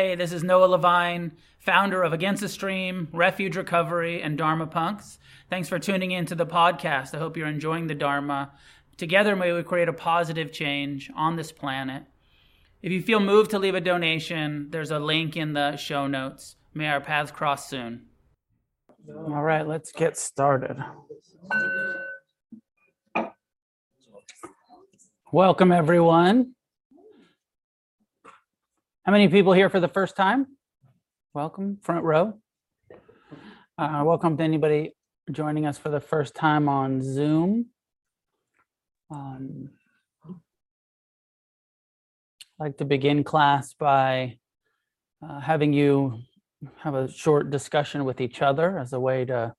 Hey, this is Noah Levine, founder of Against the Stream, Refuge Recovery, and Dharma Punx. Thanks for tuning in to the podcast. I hope you're enjoying the Dharma. Together, may we create a positive change on this planet. If you feel moved to leave a donation, there's a link in the show notes. May our paths cross soon. All right, let's get started. Welcome, everyone. How many people here for the first time? Welcome, front row. Uh, welcome to anybody joining us for the first time on Zoom. Um, I'd like to begin class by uh, having you have a short discussion with each other as a way to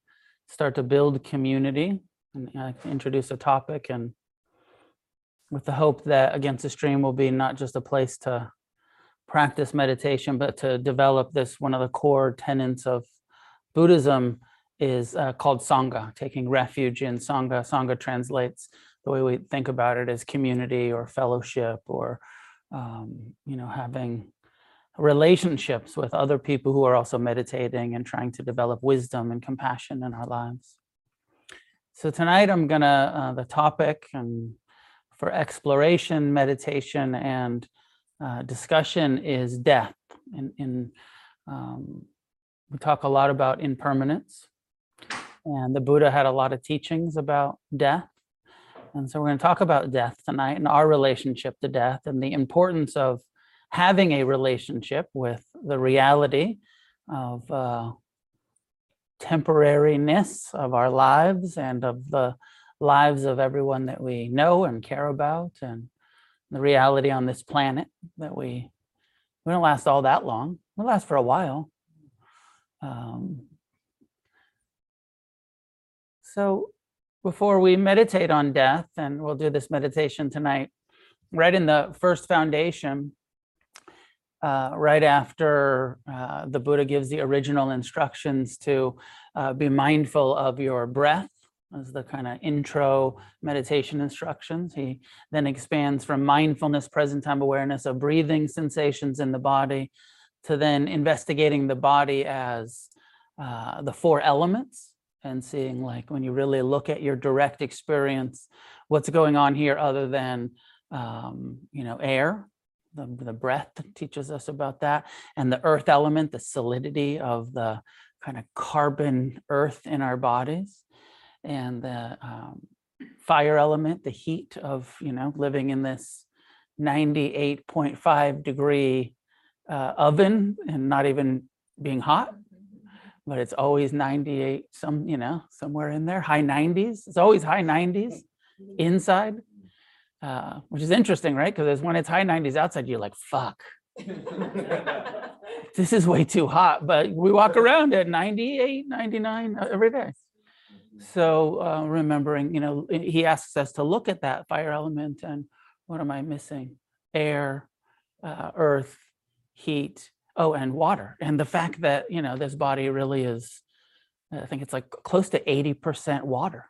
start to build community and uh, introduce a topic and with the hope that Against the Stream will be not just a place to practice meditation, but to develop this, one of the core tenets of Buddhism is uh, called Sangha, taking refuge in Sangha. Sangha translates the way we think about it as community or fellowship or, um, you know, having relationships with other people who are also meditating and trying to develop wisdom and compassion in our lives. So tonight I'm gonna, uh, the topic and for exploration, meditation, and uh, discussion is death. And, in um, we talk a lot about impermanence, and the Buddha had a lot of teachings about death. And so we're going to talk about death tonight and our relationship to death and the importance of having a relationship with the reality of uh, temporariness of our lives and of the lives of everyone that we know and care about and the reality on this planet that we we don't last all that long. We last for a while. Um, so before we meditate on death, and we'll do this meditation tonight, right in the first foundation, uh, right after uh, the Buddha gives the original instructions to uh, be mindful of your breath as the kind of intro meditation instructions. He then expands from mindfulness, present time awareness of breathing sensations in the body to then investigating the body as uh, the four elements and seeing like when you really look at your direct experience, what's going on here other than, um, you know, air, the, the breath teaches us about that and the earth element, the solidity of the kind of carbon earth in our bodies and the um, fire element, the heat of you know living in this 98.5 degree uh, oven and not even being hot, but it's always 98, some you know somewhere in there, high 90s. It's always high 90s inside, uh, which is interesting, right? Because when it's high 90s outside, you're like, fuck. this is way too hot, but we walk around at 98, 99 uh, every day. So uh, remembering, you know, he asks us to look at that fire element and what am I missing? Air, uh, earth, heat, oh, and water. And the fact that, you know, this body really is, I think it's like close to 80% water.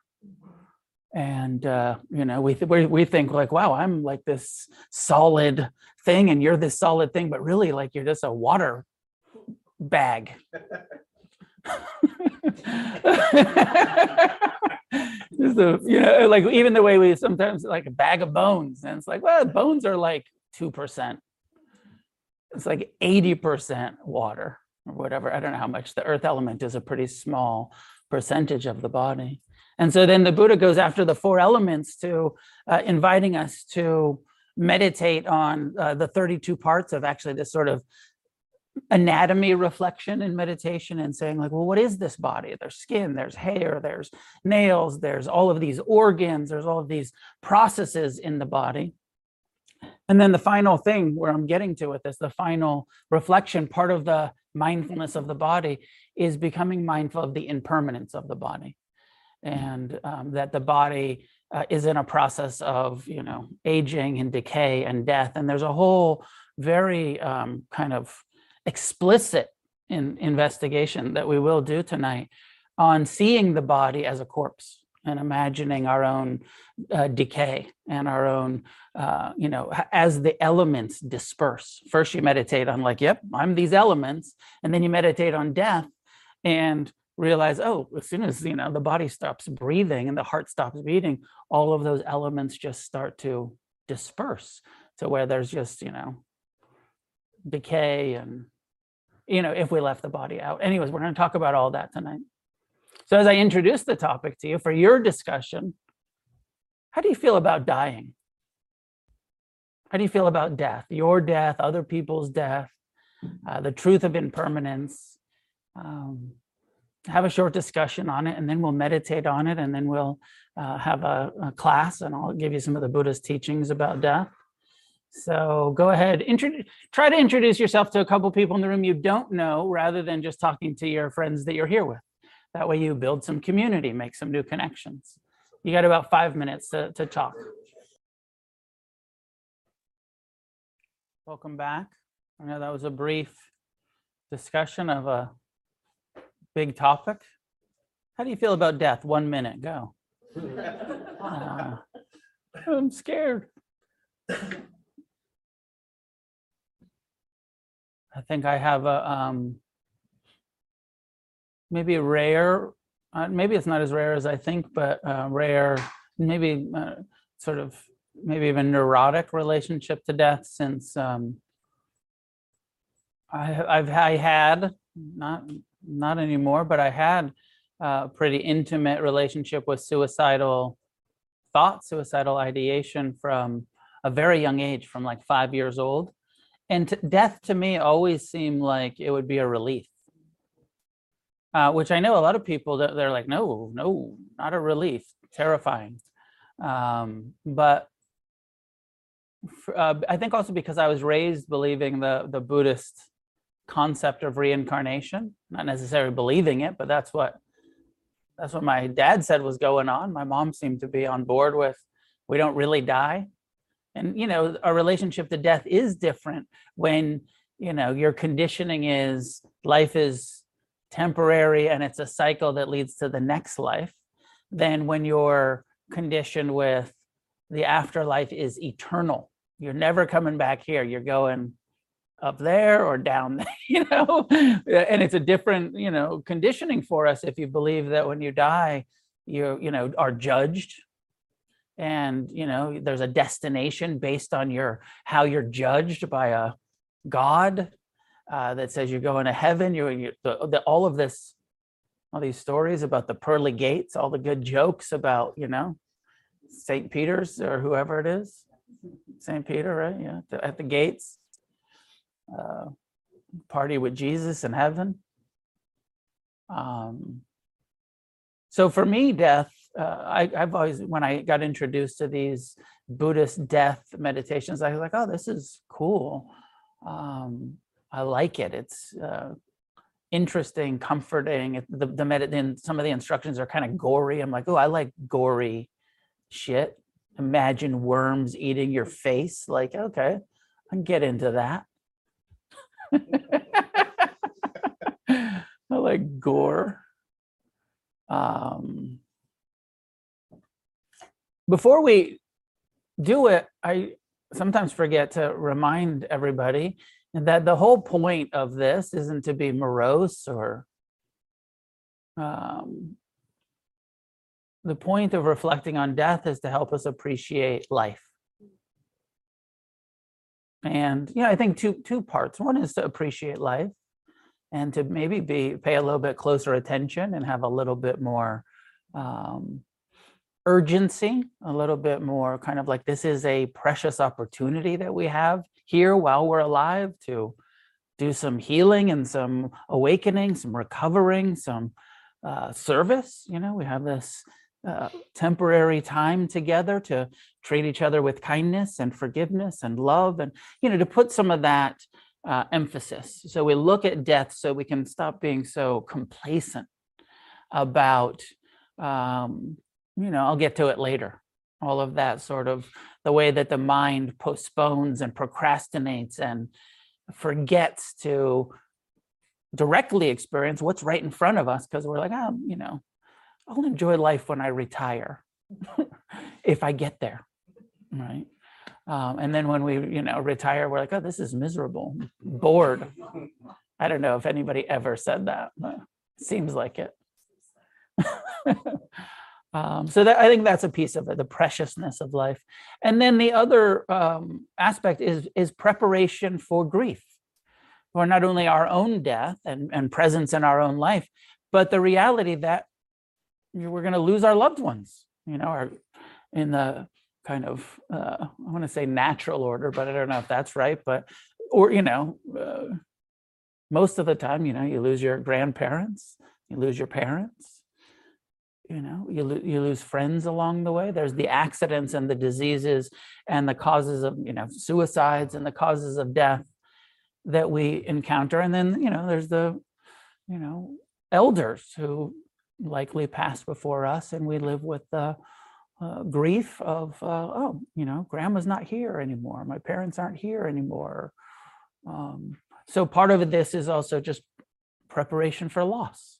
And, uh, you know, we, th- we, we think like, wow, I'm like this solid thing and you're this solid thing, but really like you're just a water bag. just a, you know, like even the way we sometimes like a bag of bones, and it's like, well, bones are like two percent. It's like eighty percent water or whatever. I don't know how much. The earth element is a pretty small percentage of the body, and so then the Buddha goes after the four elements to uh, inviting us to meditate on uh, the 32 parts of actually this sort of anatomy reflection and meditation and saying like well what is this body? There's skin there's hair there's nails there's all of these organs there's all of these processes in the body. And then the final thing where i'm getting to with this the final reflection part of the mindfulness of the body is becoming mindful of the impermanence of the body. And um, that the body uh, is in a process of you know aging and decay and death. And there's a whole very um, kind of explicit in investigation that we will do tonight on seeing the body as a corpse and imagining our own uh, decay and our own, uh, you know, as the elements disperse. First, you meditate on, like, yep, I'm these elements. And then you meditate on death and realize, oh, as soon as, you know, the body stops breathing and the heart stops beating, all of those elements just start to disperse to where there's just, you know, decay and, you know, if we left the body out. Anyways, we're going to talk about all that tonight. So, as I introduce the topic to you for your discussion, how do you feel about dying? How do you feel about death? Your death, other people's death, uh, the truth of impermanence. Um, have a short discussion on it, and then we'll meditate on it, and then we'll uh, have a, a class, and I'll give you some of the Buddhist teachings about death. So go ahead, try to introduce yourself to a couple people in the room you don't know, rather than just talking to your friends that you're here with. That way, you build some community, make some new connections. You got about five minutes to, to talk. Welcome back. I know that was a brief discussion of a big topic. How do you feel about death? One minute, go. Uh, I'm scared. I think I have a um, maybe a rare, uh, maybe it's not as rare as I think, but uh, rare, maybe uh, sort of maybe even neurotic relationship to death since um, I, I've I had not not anymore, but I had a pretty intimate relationship with suicidal thought, suicidal ideation from a very young age, from like five years old. And t- death to me always seemed like it would be a relief, uh, which I know a lot of people that they're like, no, no, not a relief, terrifying. Um, but f- uh, I think also because I was raised believing the the Buddhist concept of reincarnation, not necessarily believing it, but that's what that's what my dad said was going on. My mom seemed to be on board with we don't really die. And you know, our relationship to death is different when, you know, your conditioning is life is temporary and it's a cycle that leads to the next life than when you're conditioned with the afterlife is eternal. You're never coming back here. You're going up there or down there, you know and it's a different you know conditioning for us if you believe that when you die you you know are judged and you know there's a destination based on your how you're judged by a god uh, that says you're going to heaven you're, you the, the, all of this all these stories about the pearly gates all the good jokes about you know st peter's or whoever it is st peter right yeah at the gates uh, party with Jesus in heaven. Um, so for me, death, uh, I, I've always, when I got introduced to these Buddhist death meditations, I was like, oh, this is cool. Um, I like it. It's uh, interesting, comforting. The the med- then some of the instructions are kind of gory. I'm like, oh, I like gory shit. Imagine worms eating your face. Like, okay, I can get into that. I like gore. Um, before we do it, I sometimes forget to remind everybody that the whole point of this isn't to be morose or um, the point of reflecting on death is to help us appreciate life. And yeah i think two two parts. One is to appreciate life and to maybe be pay a little bit closer attention and have a little bit more um, urgency a little bit more kind of like this is a precious opportunity that we have here while we're alive to do some healing and some awakening some recovering some uh, service. You know we have this uh, temporary time together to treat each other with kindness and forgiveness and love and you know to put some of that uh, emphasis. So we look at death so we can stop being so complacent about um, you know i'll get to it later all of that sort of the way that the mind postpones and procrastinates and forgets to directly experience what's right in front of us because we're like oh you know I'll enjoy life when I retire, if I get there, right? Um, and then when we, you know, retire, we're like, oh, this is miserable, bored. I don't know if anybody ever said that, but seems like it. um, so that I think that's a piece of it, the preciousness of life. And then the other um, aspect is is preparation for grief, for not only our own death and, and presence in our own life, but the reality that we're going to lose our loved ones. You know, our, in the kind of uh, I want to say natural order, but I don't know if that's right. But or you know, uh, most of the time, you know, you lose your grandparents, you lose your parents, you know you, lo- you lose friends along the way. There's the accidents and the diseases and the causes of you know suicides and the causes of death that we encounter. And then you know there's the you know elders who likely passed before us and we live with the uh, grief of uh, oh you know grandma's not here anymore. My parents aren't here anymore. Um, so part of this is also just preparation for loss.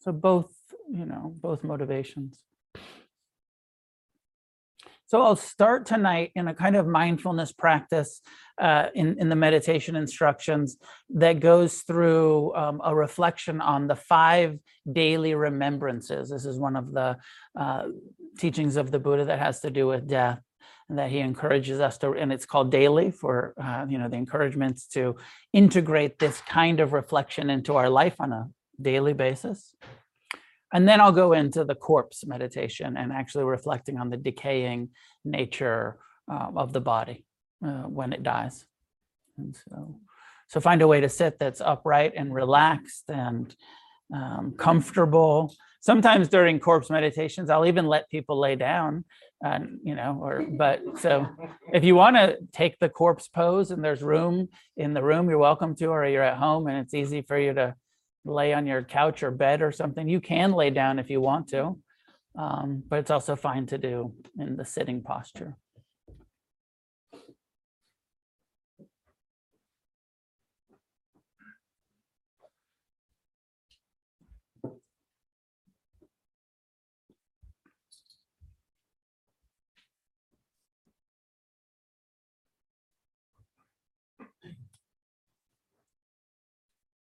So both you know, both motivations. So I'll start tonight in a kind of mindfulness practice uh, in, in the meditation instructions that goes through um, a reflection on the five daily remembrances. This is one of the uh, teachings of the Buddha that has to do with death and that he encourages us to, and it's called daily for, uh, you know, the encouragements to integrate this kind of reflection into our life on a daily basis. And then I'll go into the corpse meditation and actually reflecting on the decaying nature uh, of the body uh, when it dies. And so, so find a way to sit that's upright and relaxed and um, comfortable. Sometimes during corpse meditations, I'll even let people lay down, and you know, or but so if you want to take the corpse pose and there's room in the room, you're welcome to, or you're at home and it's easy for you to lay on your couch or bed or something. You can lay down if you want to, um, but it's also fine to do in the sitting posture.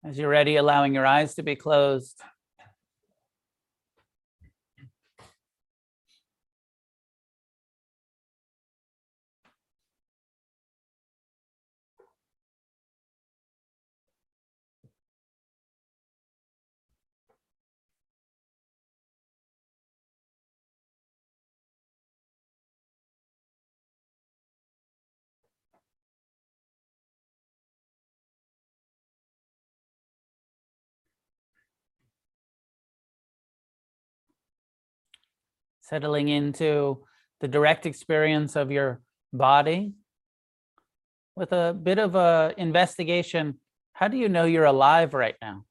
As you're ready, allowing your eyes to be closed. Settling into the direct experience of your body with a bit of a investigation. How do you know you're alive right now?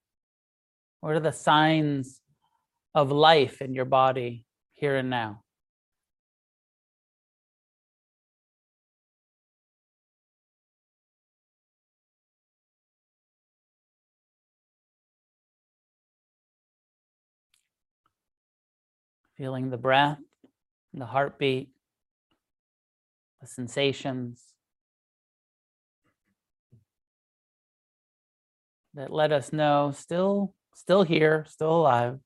What are the signs of life in your body here and now feeling the breath, the heartbeat, the sensations that let us know still still here, still alive.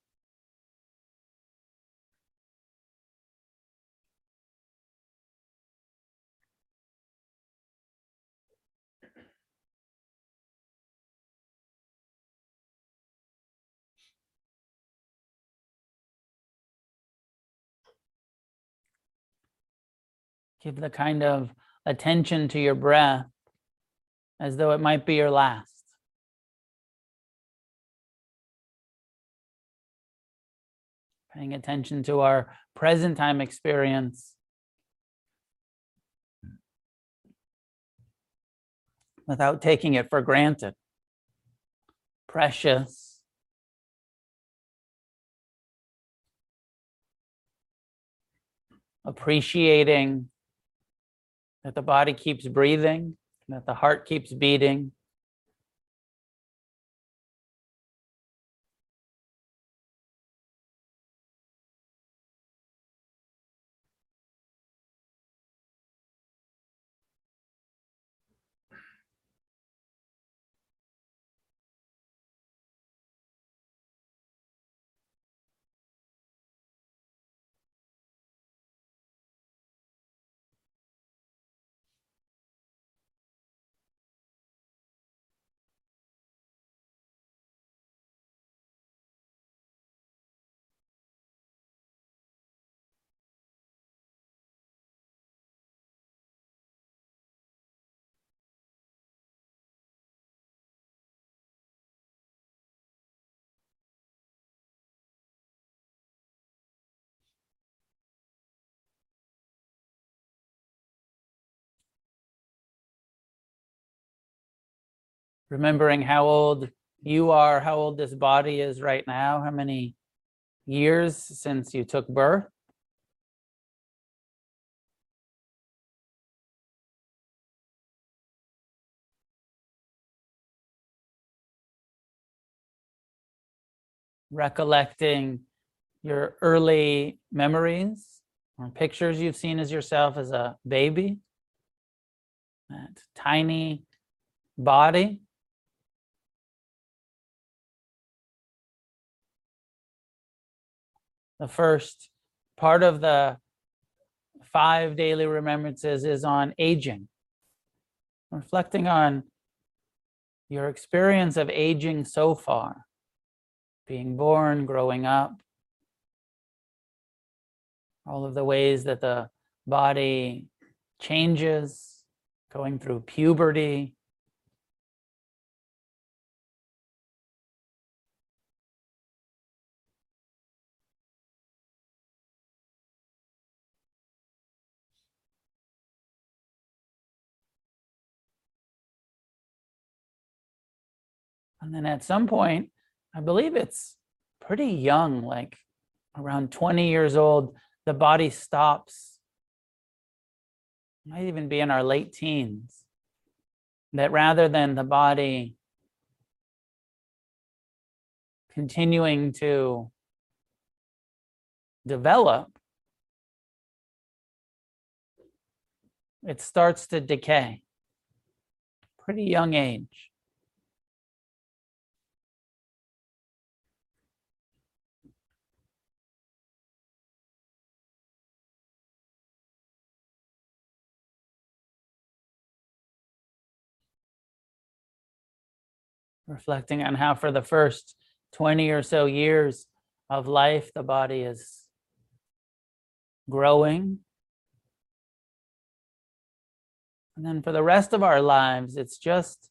Give the kind of attention to your breath as though it might be your last. Paying attention to our present time experience without taking it for granted. Precious. Appreciating that the body keeps breathing, that the heart keeps beating. Remembering how old you are, how old this body is right now, how many years since you took birth. Recollecting your early memories or pictures you've seen as yourself as a baby, that tiny body. The first part of the five daily remembrances is on aging, reflecting on your experience of aging so far, being born, growing up, all of the ways that the body changes, going through puberty, And then at some point, I believe it's pretty young, like around 20 years old, the body stops. Might even be in our late teens. That rather than the body continuing to develop, it starts to decay. Pretty young age. Reflecting on how for the first 20 or so years of life, the body is growing. And then for the rest of our lives, it's just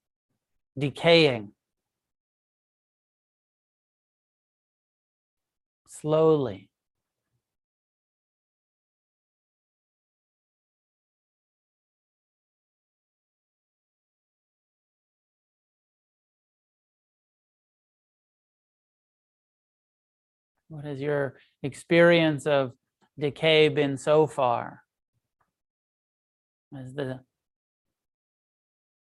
decaying. Slowly. What has your experience of decay been so far? As the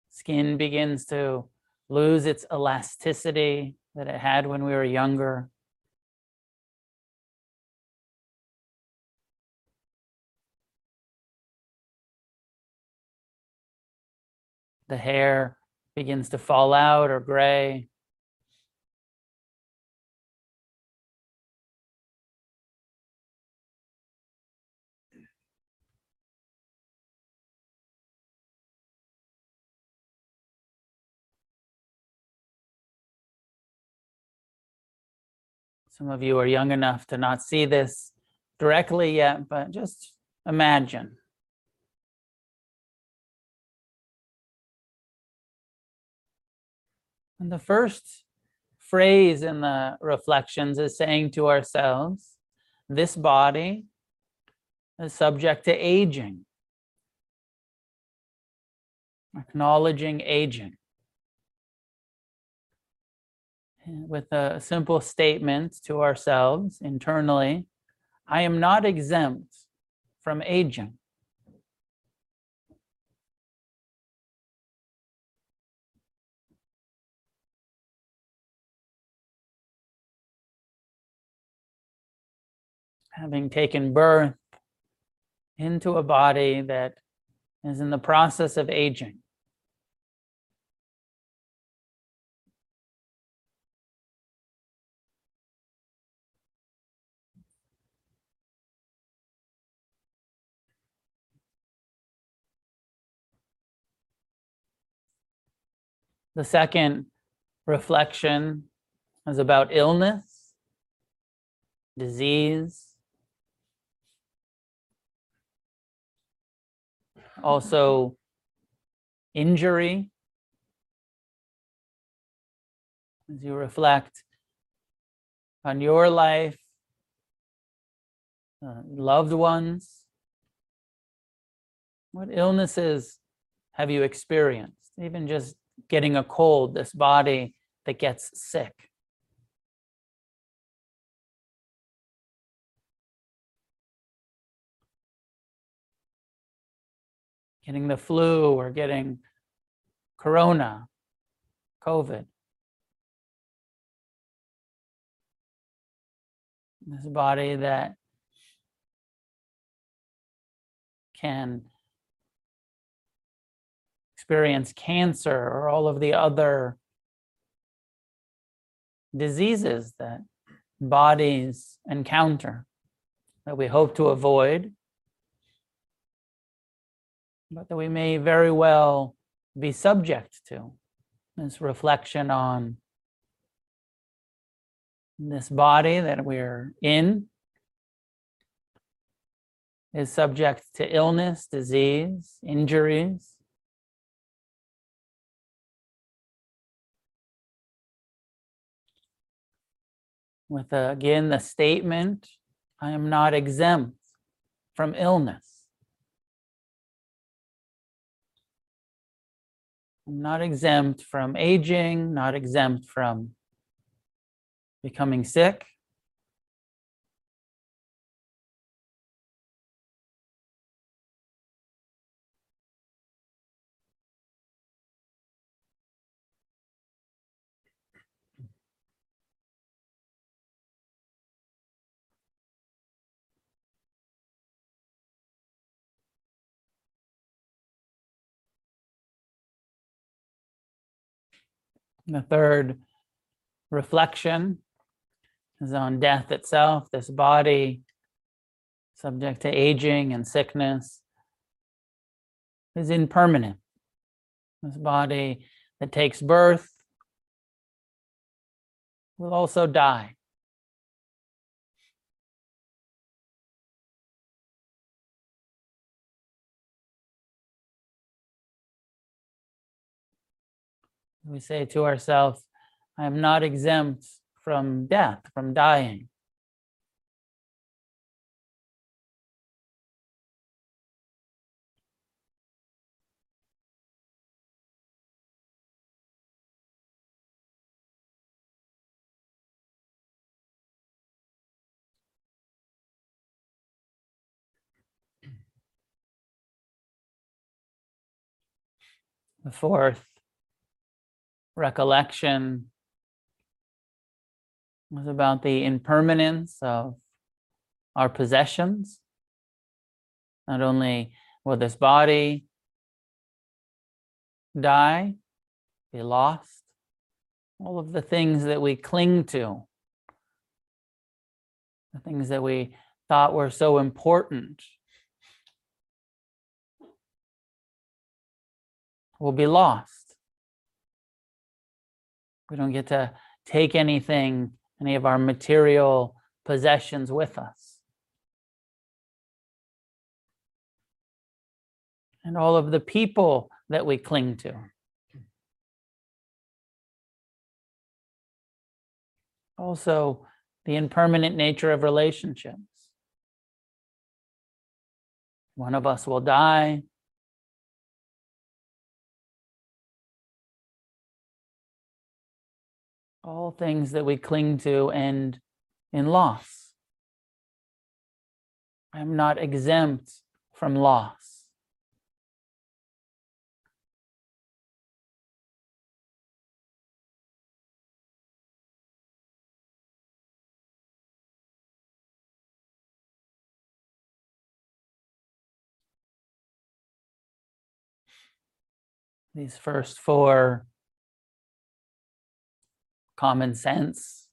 skin begins to lose its elasticity that it had when we were younger. The hair begins to fall out or gray. Some of you are young enough to not see this directly yet, but just imagine. And the first phrase in the reflections is saying to ourselves, this body is subject to aging, acknowledging aging with a simple statement to ourselves internally I am not exempt from aging. Having taken birth into a body that is in the process of aging. The second reflection is about illness, disease, also injury. As you reflect on your life, uh, loved ones, what illnesses have you experienced? Even just getting a cold, this body that gets sick. Getting the flu or getting corona, COVID. This body that can experience cancer or all of the other diseases that bodies encounter that we hope to avoid, but that we may very well be subject to. This reflection on this body that we're in is subject to illness, disease, injuries. With uh, again the statement, I am not exempt from illness. I'm not exempt from aging, not exempt from becoming sick. The third reflection is on death itself, this body subject to aging and sickness is impermanent. This body that takes birth will also die. We say to ourselves, I am not exempt from death, from dying. The fourth recollection was about the impermanence of our possessions. Not only will this body die, be lost, all of the things that we cling to, the things that we thought were so important, will be lost. We don't get to take anything any of our material possessions with us. And all of the people that we cling to. Also, the impermanent nature of relationships. One of us will die. All things that we cling to end in loss. I'm not exempt from loss. These first four common sense,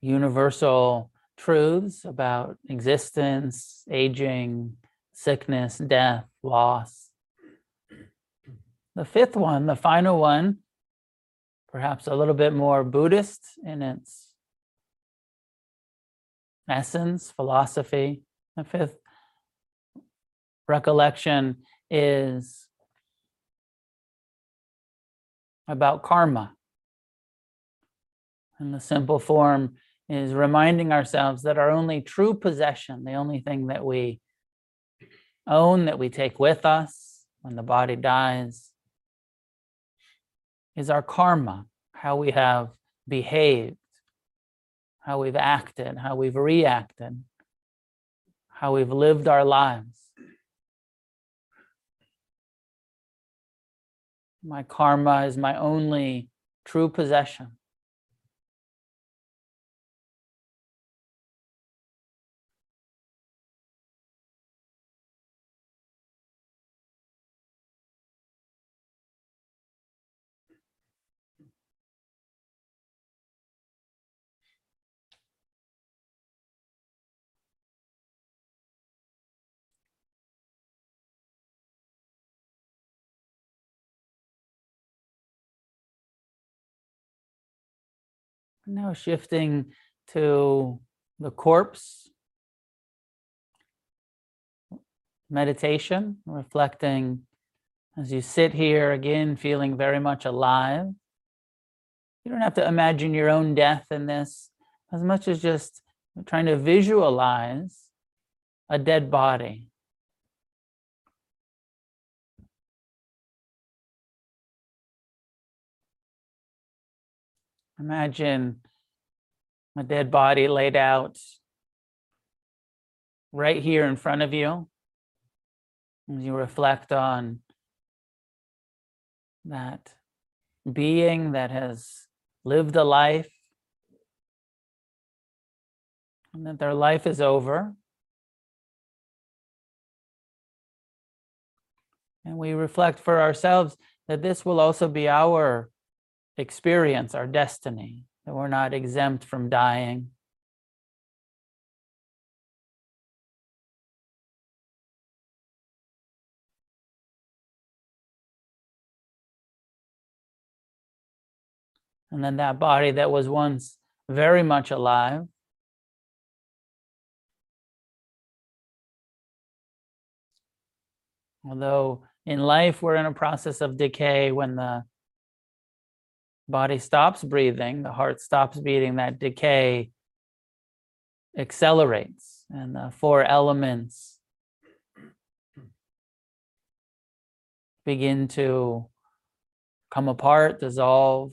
universal truths about existence, aging, sickness, death, loss. The fifth one, the final one, perhaps a little bit more Buddhist in its essence, philosophy. The fifth recollection is about karma. And the simple form is reminding ourselves that our only true possession, the only thing that we own that we take with us when the body dies is our karma, how we have behaved, how we've acted, how we've reacted, how we've lived our lives. My karma is my only true possession. Now shifting to the corpse meditation, reflecting as you sit here again, feeling very much alive. You don't have to imagine your own death in this as much as just trying to visualize a dead body. Imagine a dead body laid out right here in front of you. As you reflect on that being that has lived a life and that their life is over. And we reflect for ourselves that this will also be our experience, our destiny, that we're not exempt from dying. And then that body that was once very much alive although in life we're in a process of decay when the body stops breathing, the heart stops beating, that decay accelerates, and the four elements begin to come apart, dissolve.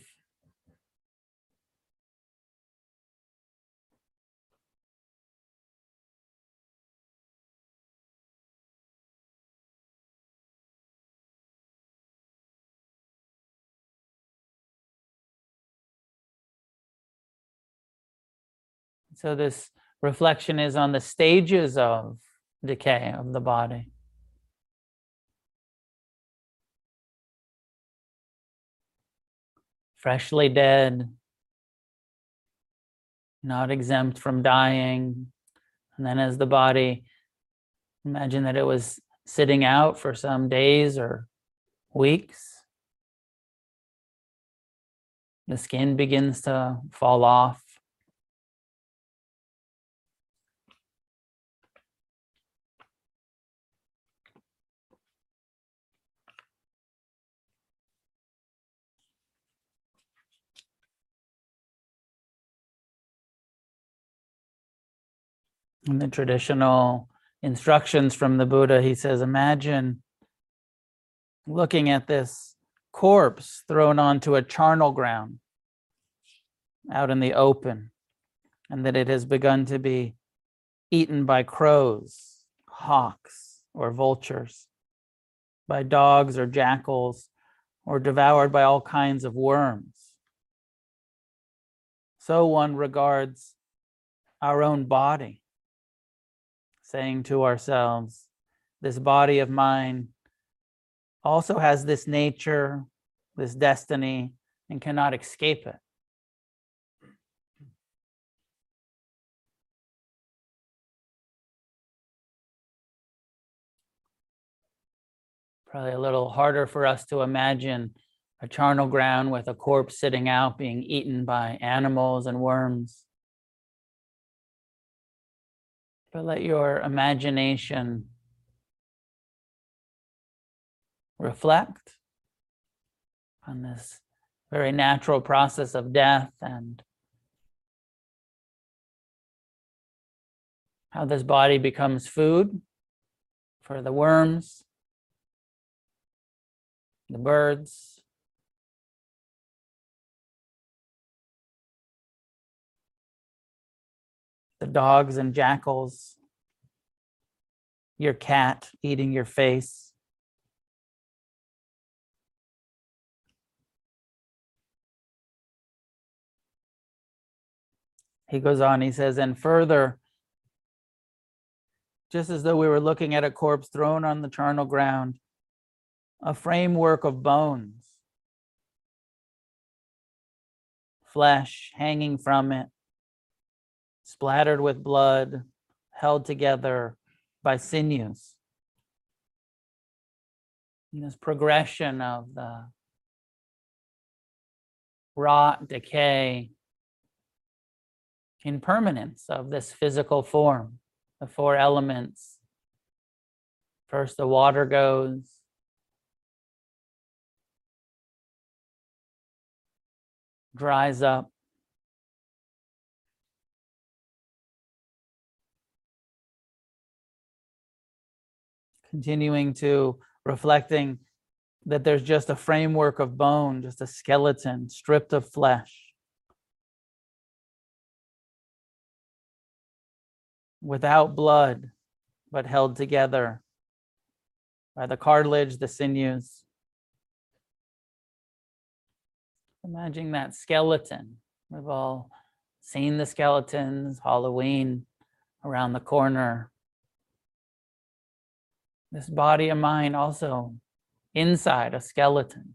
So this reflection is on the stages of decay of the body. Freshly dead, not exempt from dying. And then as the body, imagine that it was sitting out for some days or weeks. The skin begins to fall off. In the traditional instructions from the Buddha, he says, imagine looking at this corpse thrown onto a charnel ground out in the open, and that it has begun to be eaten by crows, hawks, or vultures, by dogs or jackals, or devoured by all kinds of worms. So one regards our own body saying to ourselves, this body of mine also has this nature, this destiny, and cannot escape it. Probably a little harder for us to imagine a charnel ground with a corpse sitting out being eaten by animals and worms. But let your imagination reflect on this very natural process of death and how this body becomes food for the worms, the birds, the dogs and jackals, your cat eating your face. He goes on, he says, and further, just as though we were looking at a corpse thrown on the charnel ground, a framework of bones, flesh hanging from it, splattered with blood, held together by sinews. This progression of the rot, decay, impermanence of this physical form, the four elements. First, the water goes. Dries up. Continuing to reflecting that there's just a framework of bone, just a skeleton stripped of flesh. without blood, but held together by the cartilage, the sinews. Imagine that skeleton. We've all seen the skeletons, Halloween around the corner. This body of mine also inside a skeleton.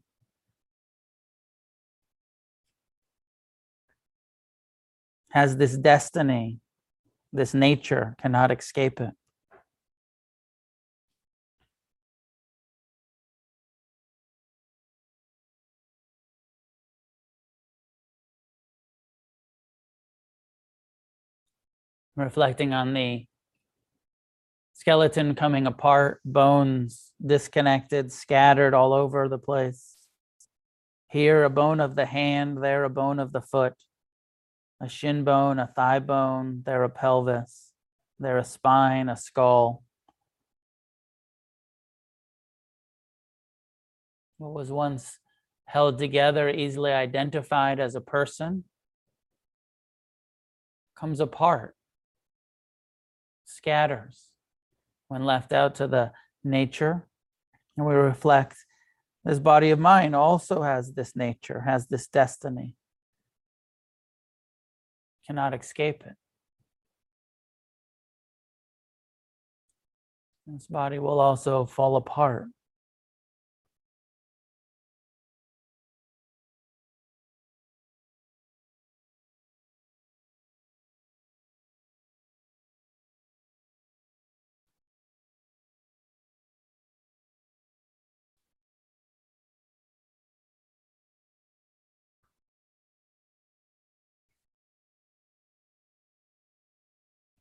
Has this destiny this nature cannot escape it. Reflecting on the skeleton coming apart, bones disconnected, scattered all over the place. Here, a bone of the hand, there, a bone of the foot a shin bone, a thigh bone, there a pelvis, there a spine, a skull. What was once held together, easily identified as a person, comes apart, scatters when left out to the nature. And we reflect this body of mine also has this nature, has this destiny cannot escape it. This body will also fall apart.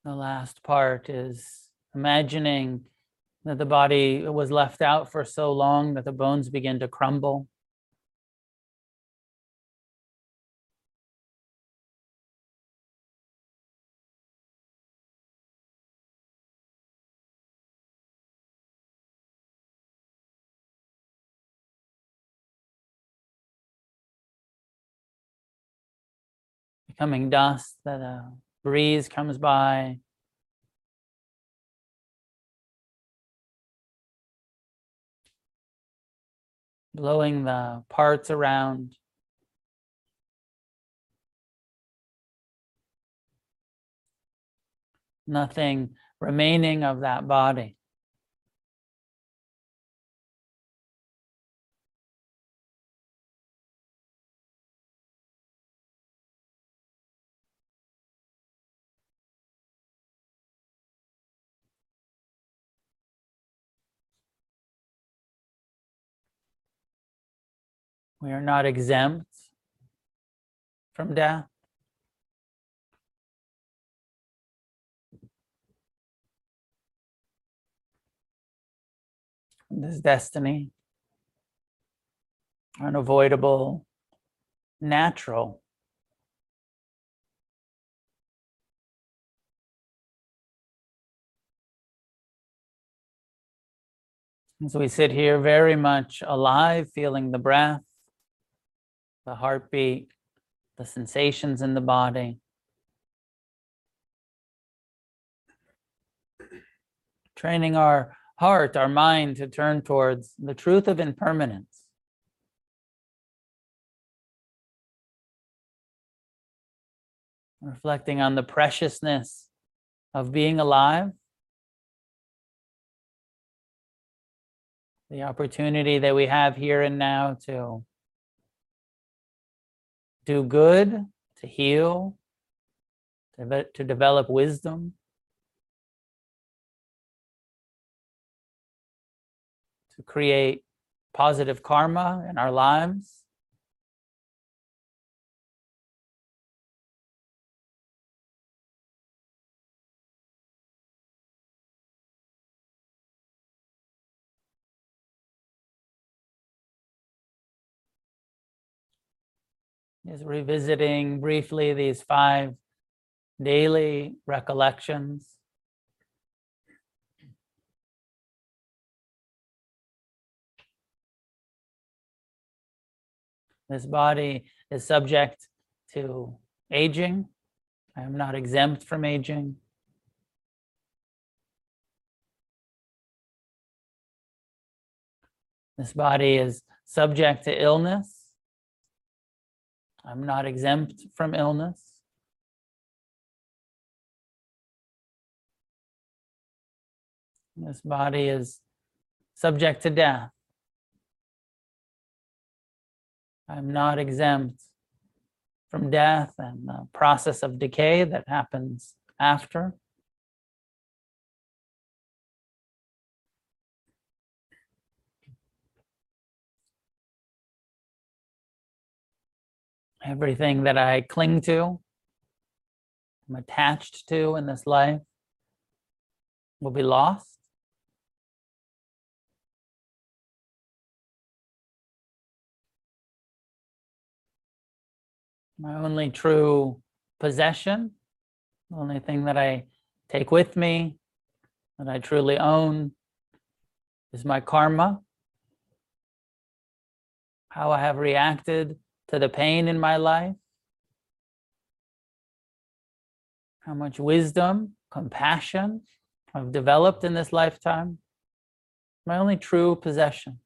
The last part is imagining that the body was left out for so long that the bones begin to crumble. Becoming dust that a breeze comes by. Blowing the parts around. Nothing remaining of that body. We are not exempt from death. This destiny, unavoidable, natural. As we sit here very much alive, feeling the breath, the heartbeat, the sensations in the body. Training our heart, our mind to turn towards the truth of impermanence. Reflecting on the preciousness of being alive the opportunity that we have here and now to do good, to heal, to, develop wisdom, to create positive karma in our lives. Is revisiting briefly these five daily recollections. This body is subject to aging. I am not exempt from aging. This body is subject to illness. I'm not exempt from illness. This body is subject to death. I'm not exempt from death and the process of decay that happens after. Everything that I cling to, I'm attached to in this life will be lost. My only true possession, the only thing that I take with me, that I truly own, is my karma. How I have reacted to the pain in my life. How much wisdom, compassion I've developed in this lifetime. My only true possession.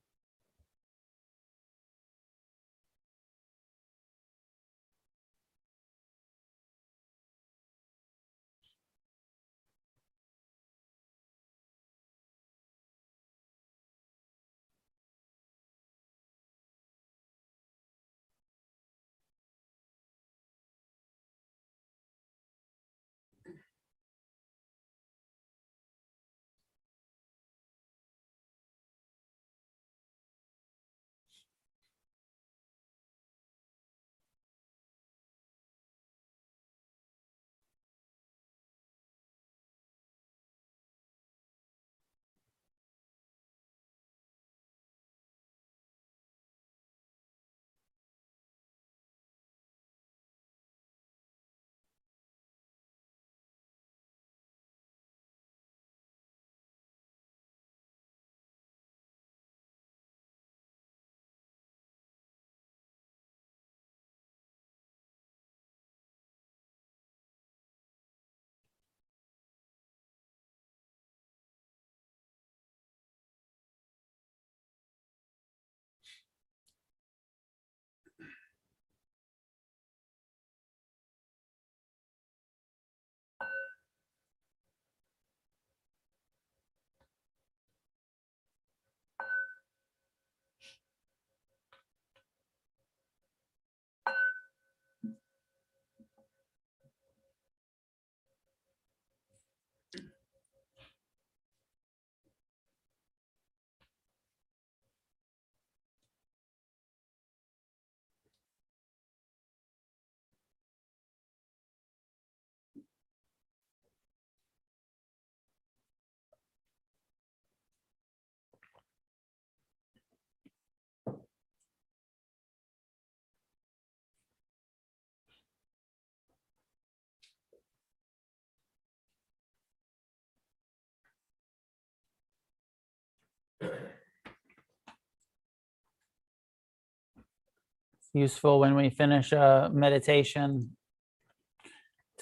Useful when we finish a meditation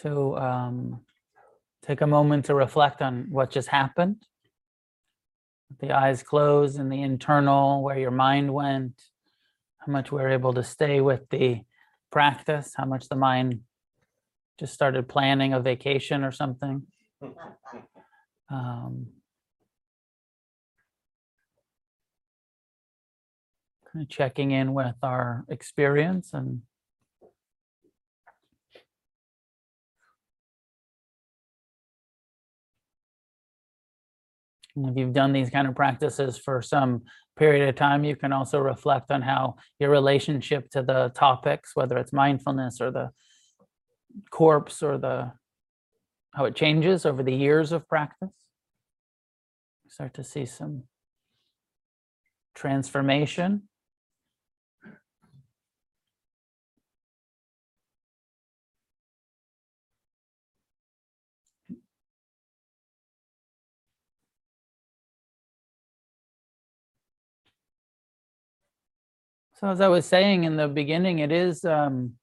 to um, take a moment to reflect on what just happened. The eyes closed and the internal, where your mind went, how much we're able to stay with the practice, how much the mind just started planning a vacation or something. Um, kind of checking in with our experience and and if you've done these kind of practices for some period of time, you can also reflect on how your relationship to the topics, whether it's mindfulness or the corpse or the how it changes over the years of practice. Start to see some transformation. So as I was saying in the beginning, it is um,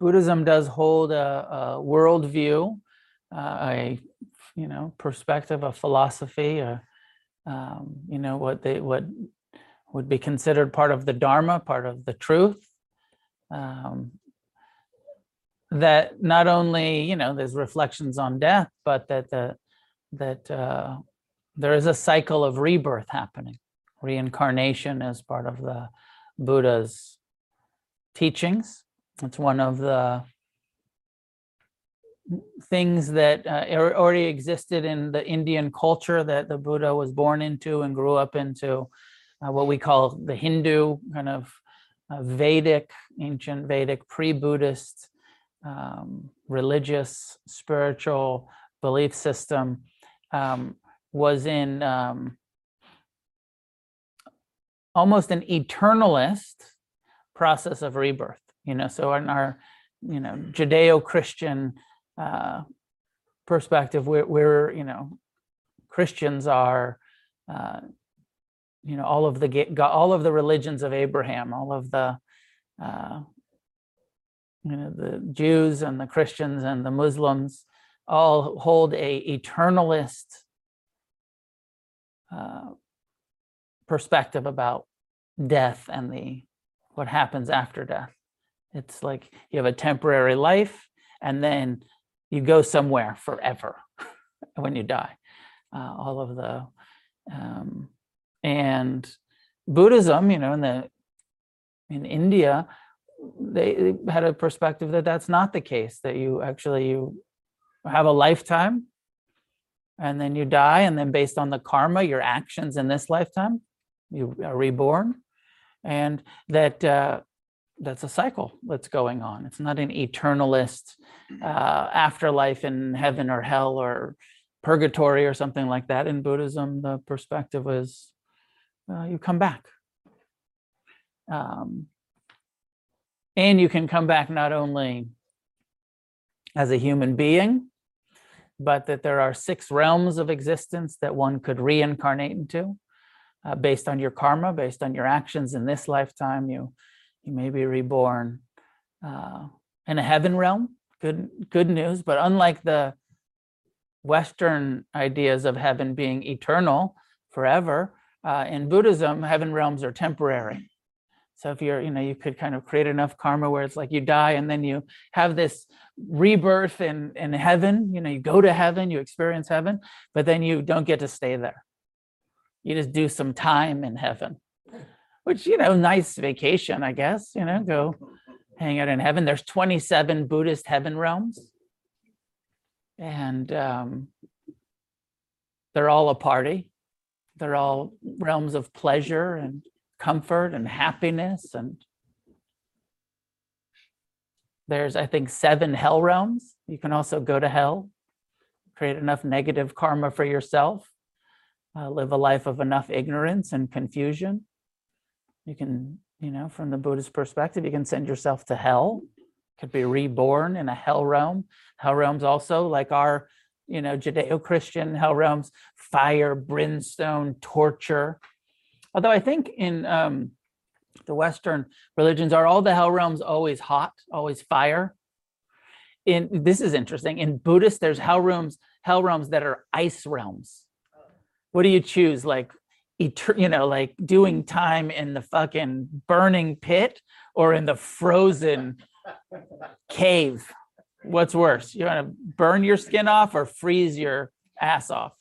Buddhism does hold a, a worldview, uh, a you know perspective, a philosophy, a, um, you know what they what would be considered part of the Dharma, part of the truth. Um, that not only you know there's reflections on death, but that the that uh, there is a cycle of rebirth happening. Reincarnation is part of the Buddha's teachings. It's one of the things that uh, already existed in the Indian culture that the Buddha was born into and grew up into, uh, what we call the Hindu kind of uh, Vedic, ancient Vedic, pre Buddhist, um, religious, spiritual belief system. Um, was in um, almost an eternalist process of rebirth. You know, so in our you know Judeo-Christian uh, perspective, we're, we're you know Christians are uh, you know all of the all of the religions of Abraham, all of the uh, you know the Jews and the Christians and the Muslims all hold a eternalist uh, perspective about death and the what happens after death. It's like you have a temporary life, and then you go somewhere forever when you die. Uh, all of the um, and Buddhism, you know, in the in India, they had a perspective that that's not the case. That you actually you have a lifetime and then you die and then based on the karma your actions in this lifetime you are reborn. And that uh, that's a cycle that's going on. It's not an eternalist uh, afterlife in heaven or hell or purgatory or something like that. In buddhism the perspective is uh, you come back. Um, and you can come back not only as a human being but that there are six realms of existence that one could reincarnate into uh, based on your karma, based on your actions in this lifetime. You, you may be reborn uh, in a heaven realm. Good, good news. But unlike the Western ideas of heaven being eternal forever, uh, in Buddhism, heaven realms are temporary. So if you're, you know, you could kind of create enough karma where it's like you die and then you have this rebirth in in heaven. You know, you go to heaven, you experience heaven, but then you don't get to stay there. You just do some time in heaven, which you know, nice vacation, I guess. You know, go hang out in heaven. There's 27 Buddhist heaven realms, and um, they're all a party. They're all realms of pleasure and comfort and happiness and there's i think seven hell realms. You can also go to hell create enough negative karma for yourself uh, live a life of enough ignorance and confusion. You can you know from the buddhist perspective you can send yourself to hell. Could be reborn in a hell realm. Hell realms also like our you know judeo-christian hell realms fire brimstone torture Although I think in um, the Western religions, are all the hell realms always hot, always fire? In this is interesting. In Buddhist, there's hell realms, hell realms that are ice realms. What do you choose? Like, eter- you know, like doing time in the fucking burning pit or in the frozen cave? What's worse? You want to burn your skin off or freeze your ass off?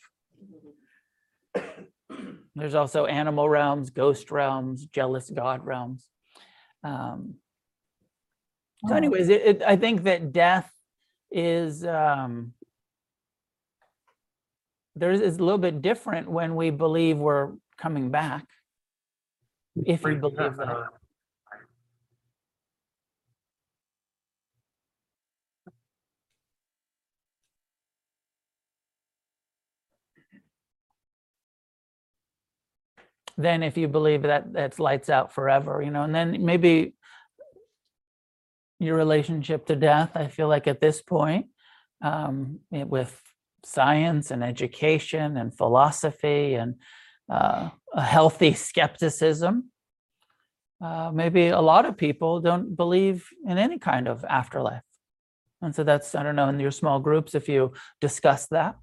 There's also animal realms, ghost realms, jealous god realms. Um, so, anyways, it, it, I think that death is um, there's is a little bit different when we believe we're coming back. If you believe that. Then if you believe that that's lights out forever, you know, and then maybe your relationship to death, I feel like at this point, um, it- with science and education and philosophy and uh, a healthy skepticism, uh, maybe a lot of people don't believe in any kind of afterlife. And so that's, I don't know, in your small groups, if you discuss that,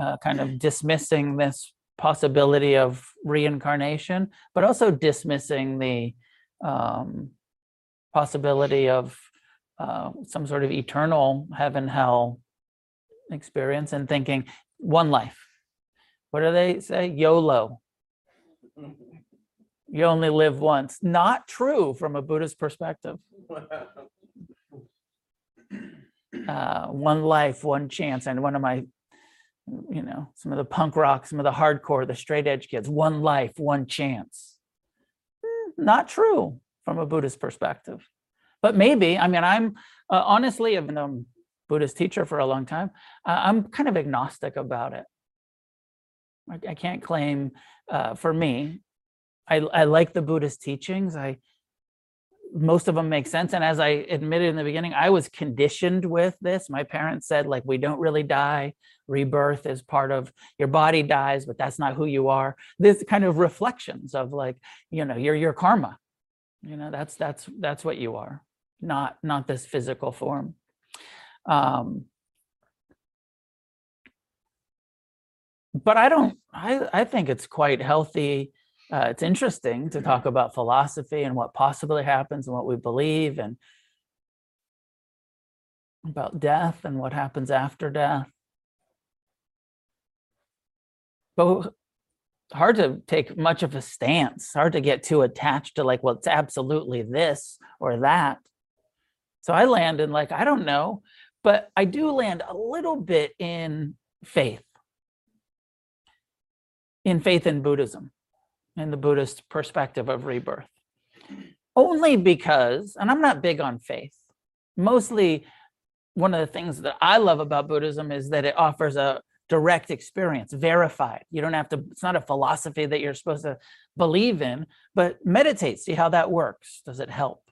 uh, kind of dismissing this possibility of reincarnation, but also dismissing the um, possibility of uh, some sort of eternal heaven hell experience and thinking one life. What do they say? YOLO. You only live once. Not true from a Buddhist perspective. Uh, one life, one chance. And one of my you know, some of the punk rock, some of the hardcore, the straight edge kids, one life, one chance. Mm, Not true from a Buddhist perspective. But maybe, I mean, I'm uh, honestly, I've been a Buddhist teacher for a long time. Uh, I'm kind of agnostic about it. I, I can't claim uh, for me. I, I like the Buddhist teachings. I most of them make sense. And as I admitted in the beginning, I was conditioned with this. My parents said, like, we don't really die. Rebirth is part of your body dies, but that's not who you are. This kind of reflections of like, you know, you're your karma. You know, that's that's that's what you are, not not this physical form. Um, but I don't. I I think it's quite healthy uh, it's interesting to talk about philosophy and what possibly happens and what we believe and about death and what happens after death. But hard to take much of a stance, hard to get too attached to like, well, it's absolutely this or that. So I land in like, I don't know, but I do land a little bit in faith, in faith in Buddhism in the Buddhist perspective of rebirth. Only because, and I'm not big on faith, mostly one of the things that I love about Buddhism is that it offers a direct experience, verified. You don't have to, it's not a philosophy that you're supposed to believe in, but meditate, see how that works. Does it help?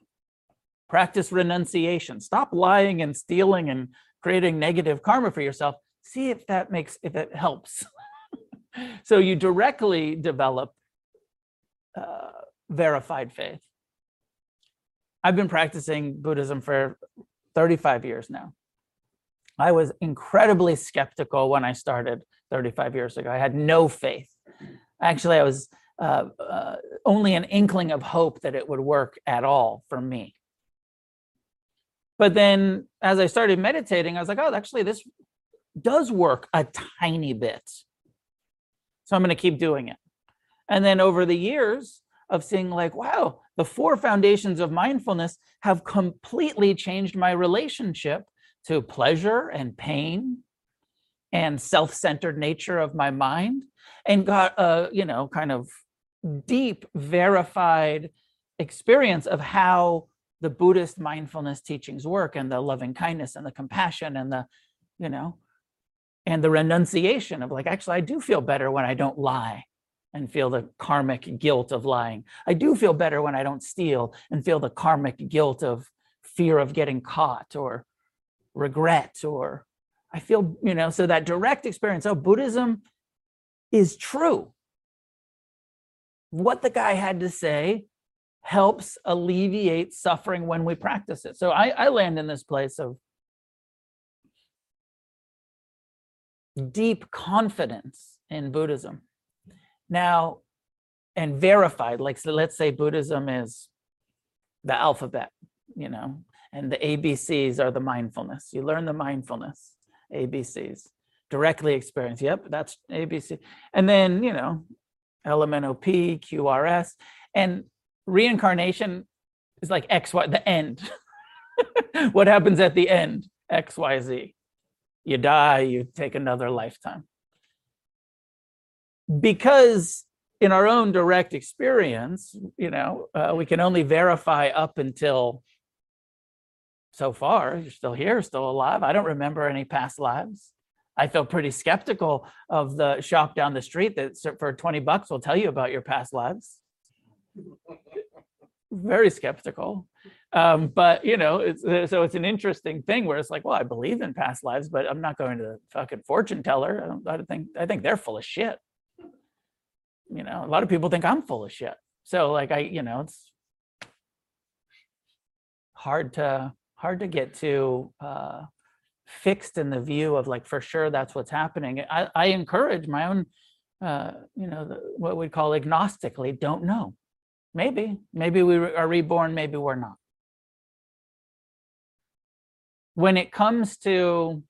Practice renunciation. Stop lying and stealing and creating negative karma for yourself. See if that makes, if it helps. so you directly develop uh, verified faith. I've been practicing Buddhism for 35 years now. I was incredibly skeptical when I started 35 years ago. I had no faith. Actually, I was uh, uh, only an inkling of hope that it would work at all for me. But then as I started meditating, I was like, oh, actually, this does work a tiny bit. So I'm going to keep doing it. And then over the years of seeing, like, wow, the four foundations of mindfulness have completely changed my relationship to pleasure and pain and self-centered nature of my mind and got a you know kind of deep verified experience of how the buddhist mindfulness teachings work and the loving kindness and the compassion and the you know and the renunciation of like actually i do feel better when i don't lie and feel the karmic guilt of lying i do feel better when i don't steal and feel the karmic guilt of fear of getting caught or regret or I feel, you know, so that direct experience, oh, Buddhism is true. what the guy had to say helps alleviate suffering when we practice it. So I, I land in this place of deep confidence in Buddhism. Now, and verified, like, so let's say Buddhism is the alphabet, you know, and the ABCs are the mindfulness. You learn the mindfulness, ABCs, directly experience. Yep, that's ABC. And then, you know, LMNOP, QRS, and reincarnation is like XY, the end. what happens at the end? XYZ. You die, you take another lifetime. Because in our own direct experience, you know, uh, we can only verify up until so far. You're still here, still alive. I don't remember any past lives. I feel pretty skeptical of the shop down the street that for 20 bucks will tell you about your past lives. Very skeptical. Um, but you know, it's uh, so it's an interesting thing where it's like, well, I believe in past lives, but I'm not going to the fucking fortune teller. I don't, I don't think I think they're full of shit. You know, a lot of people think I'm full of shit. So like I, you know, it's hard to hard to get to uh fixed in the view of like for sure that's what's happening. I, I encourage my own uh you know the, what we call agnostically don't know. Maybe maybe we are reborn maybe we're not. When it comes to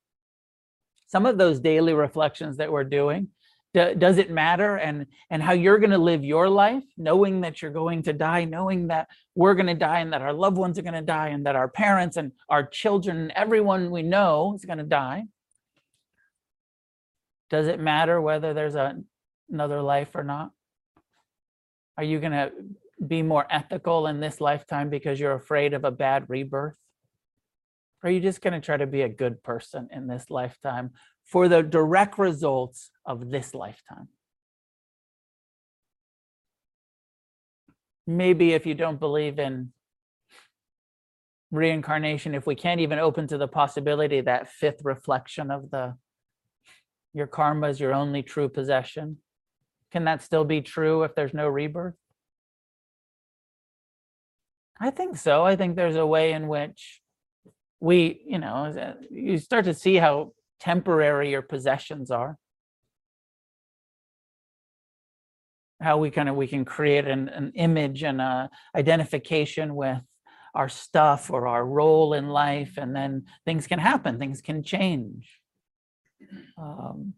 some of those daily reflections that we're doing do- does it matter? And and how you're going to live your life knowing that you're going to die knowing that we're going to die and that our loved ones are going to die and that our parents and our children and everyone we know is going to die. Does it matter whether there's a, another life or not? Are you going to be more ethical in this lifetime because you're afraid of a bad rebirth? Or are you just going to try to be a good person in this lifetime for the direct results of this lifetime. Maybe if you don't believe in reincarnation, if we can't even open to the possibility that fifth reflection of the your karma is your only true possession, can that still be true if there's no rebirth? I think so. I think there's a way in which we, you know, uh, you start to see how temporary your possessions are? How we kind of we can create an, an image and a identification with our stuff or our role in life and then things can happen things can change. Um,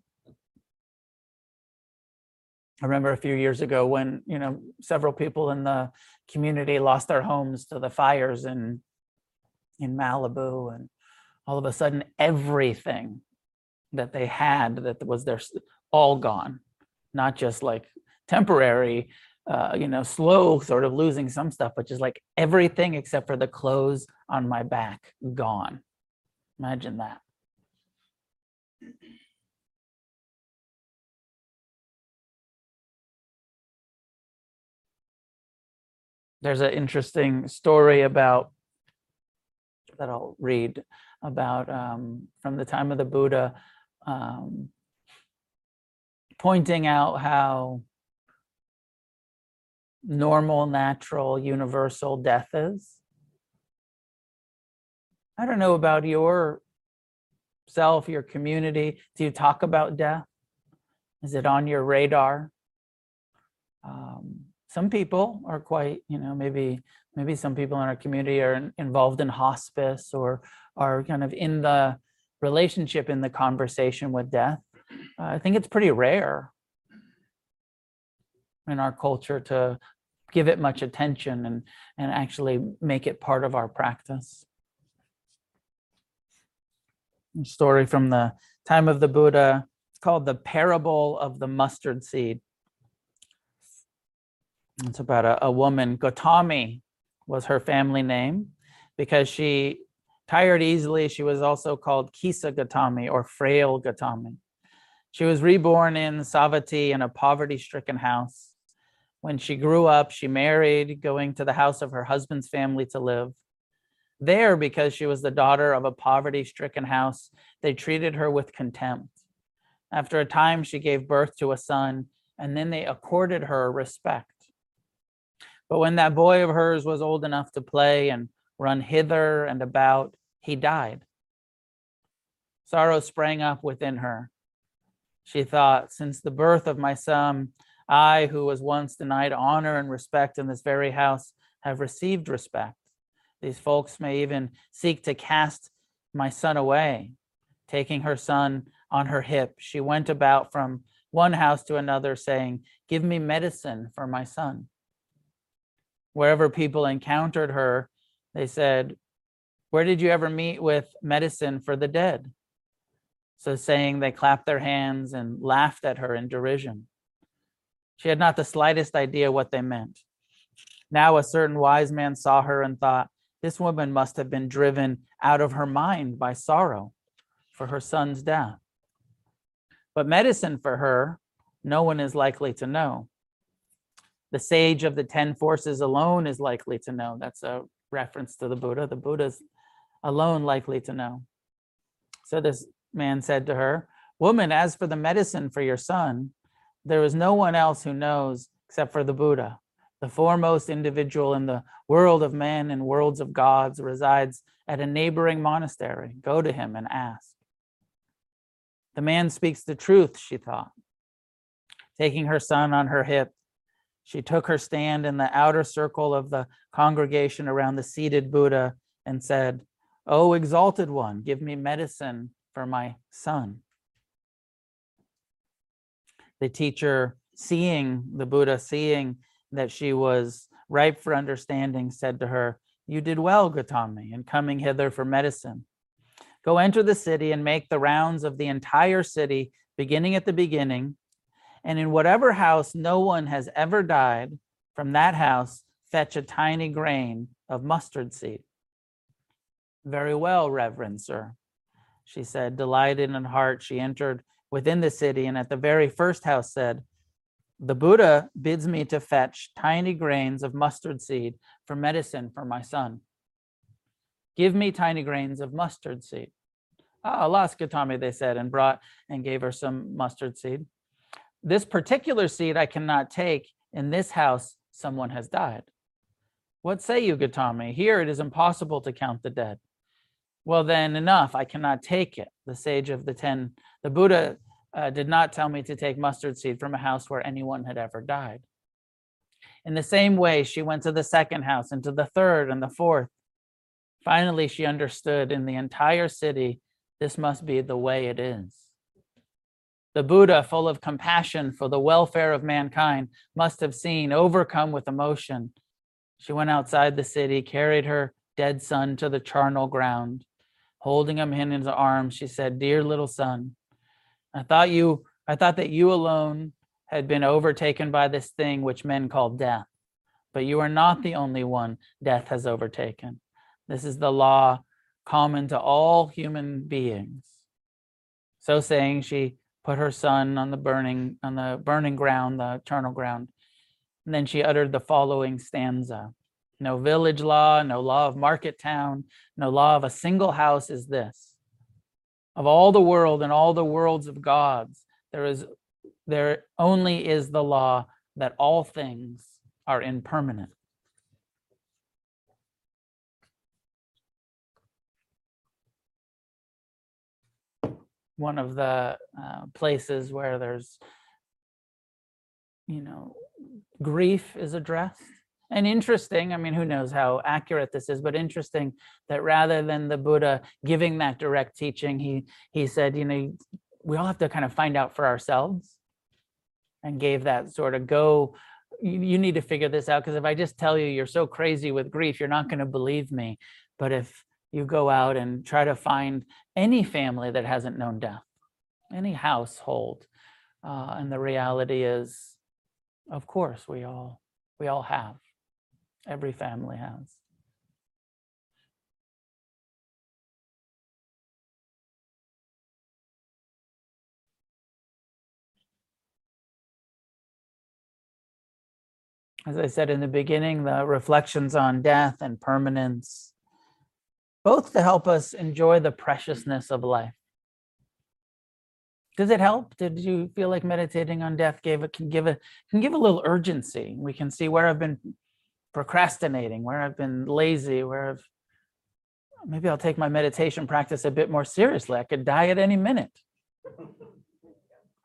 i remember a few years ago when you know several people in the community lost their homes to the fires in in malibu and all of a sudden everything that they had that was their all gone. Not just like temporary uh, you know slow sort of losing some stuff but just like everything except for the clothes on my back gone. Imagine that. There's an interesting story about that i'll read about um, from the time of the buddha um, pointing out how normal, natural, universal death is. I don't know about your self, your community. Do you talk about death? Is it on your radar? Um, some people are quite, you know, maybe maybe some people in our community are involved in hospice or are kind of in the relationship in the conversation with death. Uh, I think it's pretty rare in our culture to give it much attention and and actually make it part of our practice. A story from the time of the Buddha. It's called the parable of the mustard seed. It's about a, a woman, Gotami was her family name, because she tired easily. She was also called Kisa Gotami or frail Gotami. She was reborn in Savatthi in a poverty stricken house. When she grew up, she married, going to the house of her husband's family to live. There, because she was the daughter of a poverty stricken house, they treated her with contempt. After a time, she gave birth to a son, and then they accorded her respect. But when that boy of hers was old enough to play and run hither and about, he died. Sorrow sprang up within her. She thought, Since the birth of my son, I, who was once denied honor and respect in this very house, have received respect. These folks may even seek to cast my son away. Taking her son on her hip, she went about from one house to another, saying, Give me medicine for my son. Wherever people encountered her, they said, Where did you ever meet with medicine for the dead? So saying, they clapped their hands and laughed at her in derision. She had not the slightest idea what they meant. Now a certain wise man saw her and thought, This woman must have been driven out of her mind by sorrow for her son's death. But medicine for her, no one is likely to know. The sage of the 10 forces alone is likely to know. That's a reference to the Buddha. The Buddha's alone likely to know. So this man said to her, Woman, as for the medicine for your son, there is no one else who knows except for the Buddha. The foremost individual in the world of men and worlds of gods resides at a neighboring monastery. Go to him and ask. The man speaks the truth, she thought. Taking her son on her hip, she took her stand in the outer circle of the congregation around the seated Buddha and said, O exalted one, give me medicine for my son. The teacher, seeing the Buddha, seeing that she was ripe for understanding, said to her, You did well, Gautami, in coming hither for medicine. Go enter the city and make the rounds of the entire city, beginning at the beginning. And in whatever house no one has ever died, from that house fetch a tiny grain of mustard seed. Very well, Reverend Sir, she said, delighted in heart. She entered within the city and at the very first house said, The Buddha bids me to fetch tiny grains of mustard seed for medicine for my son. Give me tiny grains of mustard seed. Ah, alas, Gautami, they said, and brought and gave her some mustard seed. This particular seed I cannot take. In this house, someone has died. What say you, Gautami? Here it is impossible to count the dead. Well, then enough, I cannot take it. The sage of the ten, the Buddha uh, did not tell me to take mustard seed from a house where anyone had ever died. In the same way, she went to the second house and to the third and the fourth. Finally, she understood in the entire city, this must be the way it is. The Buddha, full of compassion for the welfare of mankind, must have seen, overcome with emotion. She went outside the city, carried her dead son to the charnel ground. Holding him in his arms, she said, Dear little son, I thought you, I thought that you alone had been overtaken by this thing which men call death. But you are not the only one death has overtaken. This is the law common to all human beings. So saying, she put her son on the burning on the burning ground, the eternal ground. And then she uttered the following stanza. No village law, no law of market town, no law of a single house is this. Of all the world and all the worlds of gods, there is there only is the law that all things are impermanent. One of the uh, places where there's, you know, grief is addressed and interesting i mean who knows how accurate this is but interesting that rather than the buddha giving that direct teaching he he said you know we all have to kind of find out for ourselves and gave that sort of go you, need to figure this out because if i just tell you you're so crazy with grief you're not going to believe me. But if you go out and try to find any family that hasn't known death any household uh, and the reality is of course we all we all have Every family has. As I said in the beginning, the reflections on death and permanence, both to help us enjoy the preciousness of life. Does it help? Did you feel like meditating on death gave it can give a can give a little urgency? We can see where I've been procrastinating, where I've been lazy, where I've maybe I'll take my meditation practice a bit more seriously. I could die at any minute.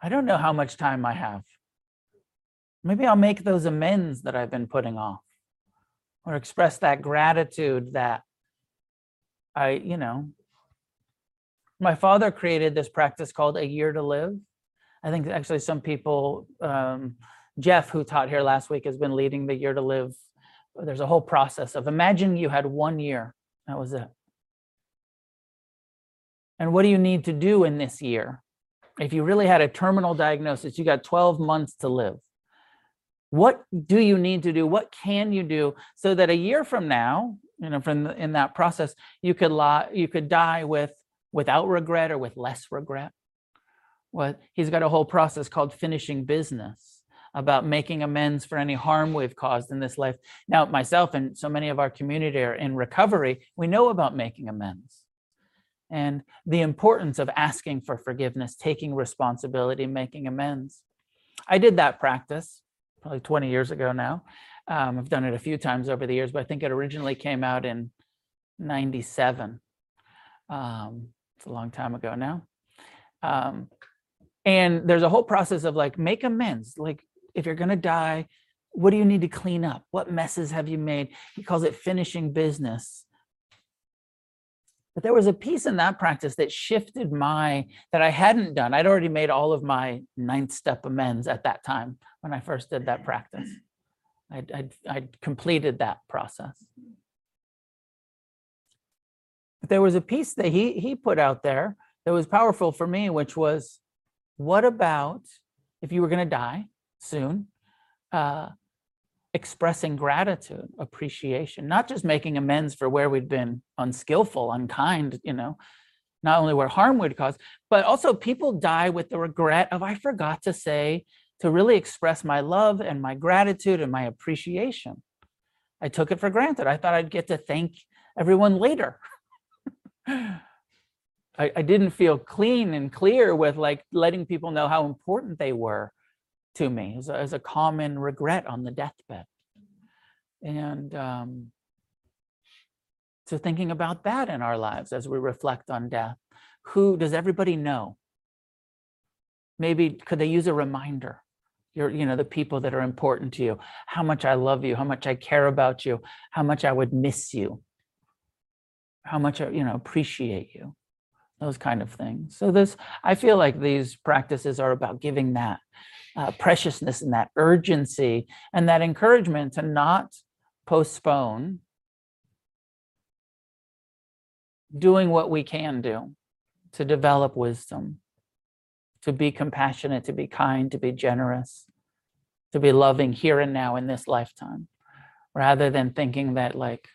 I don't know how much time I have. Maybe I'll make those amends that I've been putting off or express that gratitude that I, you know, my father created this practice called a year to live. I think actually some people, um, Jeff, who taught here last week, has been leading the year to live. There's a whole process of imagine you had one year, that was it. And what do you need to do in this year? If you really had a terminal diagnosis, you got 12 months to live. What do you need to do? What can you do so that a year from now, you know, from the, in that process, you could lie, you could die with without regret or with less regret? What he's got a whole process called finishing business about making amends for any harm we've caused in this life. Now, myself and so many of our community are in recovery. We know about making amends and the importance of asking for forgiveness, taking responsibility, making amends. I did that practice probably 20 years ago now. Um, I've done it a few times over the years, but I think it originally came out in 97. Um, it's a long time ago now. Um, and there's a whole process of like, make amends. Like, if you're going to die, what do you need to clean up? What messes have you made? He calls it finishing business. But there was a piece in that practice that shifted my, that I hadn't done. I'd already made all of my ninth step amends at that time when I first did that practice. I'd, I'd, I'd completed that process. But there was a piece that he, he put out there that was powerful for me, which was what about if you were going to die soon? Uh, expressing gratitude, appreciation, not just making amends for where we'd been unskillful, unkind, you know, not only where harm would cause, but also people die with the regret of, I forgot to say, to really express my love and my gratitude and my appreciation. I took it for granted. I thought I'd get to thank everyone later. I, I didn't feel clean and clear with like letting people know how important they were to me as a, as a common regret on the deathbed. And um, so thinking about that in our lives as we reflect on death, who does everybody know? Maybe could they use a reminder? You're, you know, the people that are important to you, how much I love you, how much I care about you, how much I would miss you, how much I, you know, appreciate you, those kind of things. So this, I feel like these practices are about giving that uh, preciousness and that urgency and that encouragement to not postpone doing what we can do to develop wisdom, to be compassionate, to be kind, to be generous, to be loving here and now in this lifetime, rather than thinking that, like,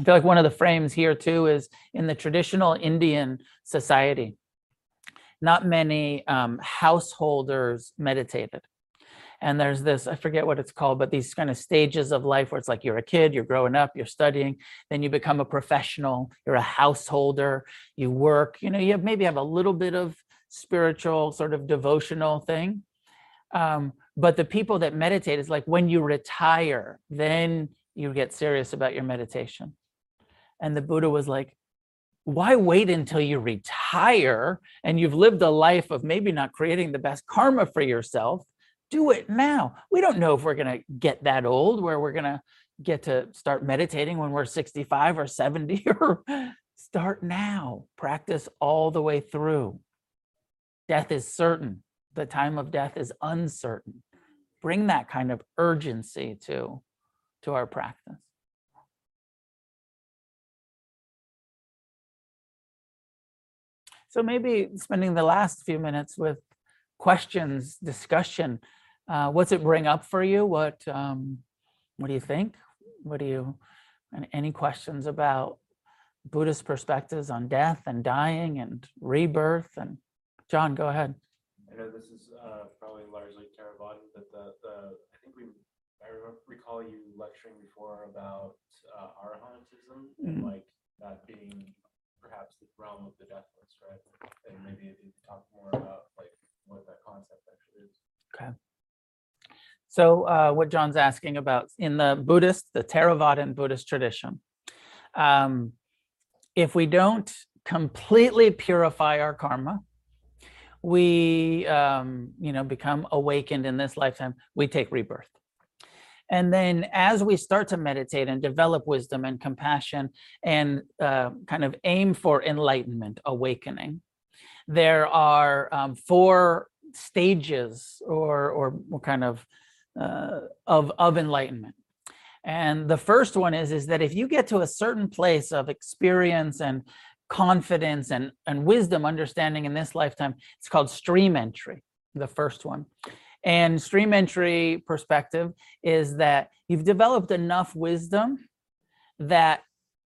I feel like one of the frames here too is in the traditional Indian society, not many um, householders meditated. And there's this, I forget what it's called, but these kind of stages of life where it's like you're a kid, you're growing up, you're studying, then you become a professional, you're a householder, you work, you know, you have maybe have a little bit of spiritual sort of devotional thing. Um, but the people that meditate is like when you retire, then you get serious about your meditation. And the Buddha was like, why wait until you retire and you've lived a life of maybe not creating the best karma for yourself? Do it now. We don't know if we're going to get that old where we're going to get to start meditating when we're 65 or 70 or start now. Practice all the way through. Death is certain. The time of death is uncertain. Bring that kind of urgency to, to our practice. So maybe spending the last few minutes with questions, discussion. Uh, what's it bring up for you? What um, what do you think? What do you and any questions about Buddhist perspectives on death and dying and rebirth? And John, go ahead. I know this is uh, probably largely Theravada, but the, the I think we I recall you lecturing before about uh, arhatantism and Mhm. like that being perhaps the realm of the deathless, right? And maybe if you could talk more about like what that concept actually is. Okay. So uh, what John's asking about in the Buddhist, the Theravadan Buddhist tradition, um, if we don't completely purify our karma, we um, you know become awakened in this lifetime. We take rebirth, and then as we start to meditate and develop wisdom and compassion and uh, kind of aim for enlightenment, awakening, there are um, four stages or or, kind of uh, of of enlightenment. And the first one is is that if you get to a certain place of experience and confidence and and wisdom understanding in this lifetime it's called stream entry the first one and stream entry perspective is that you've developed enough wisdom that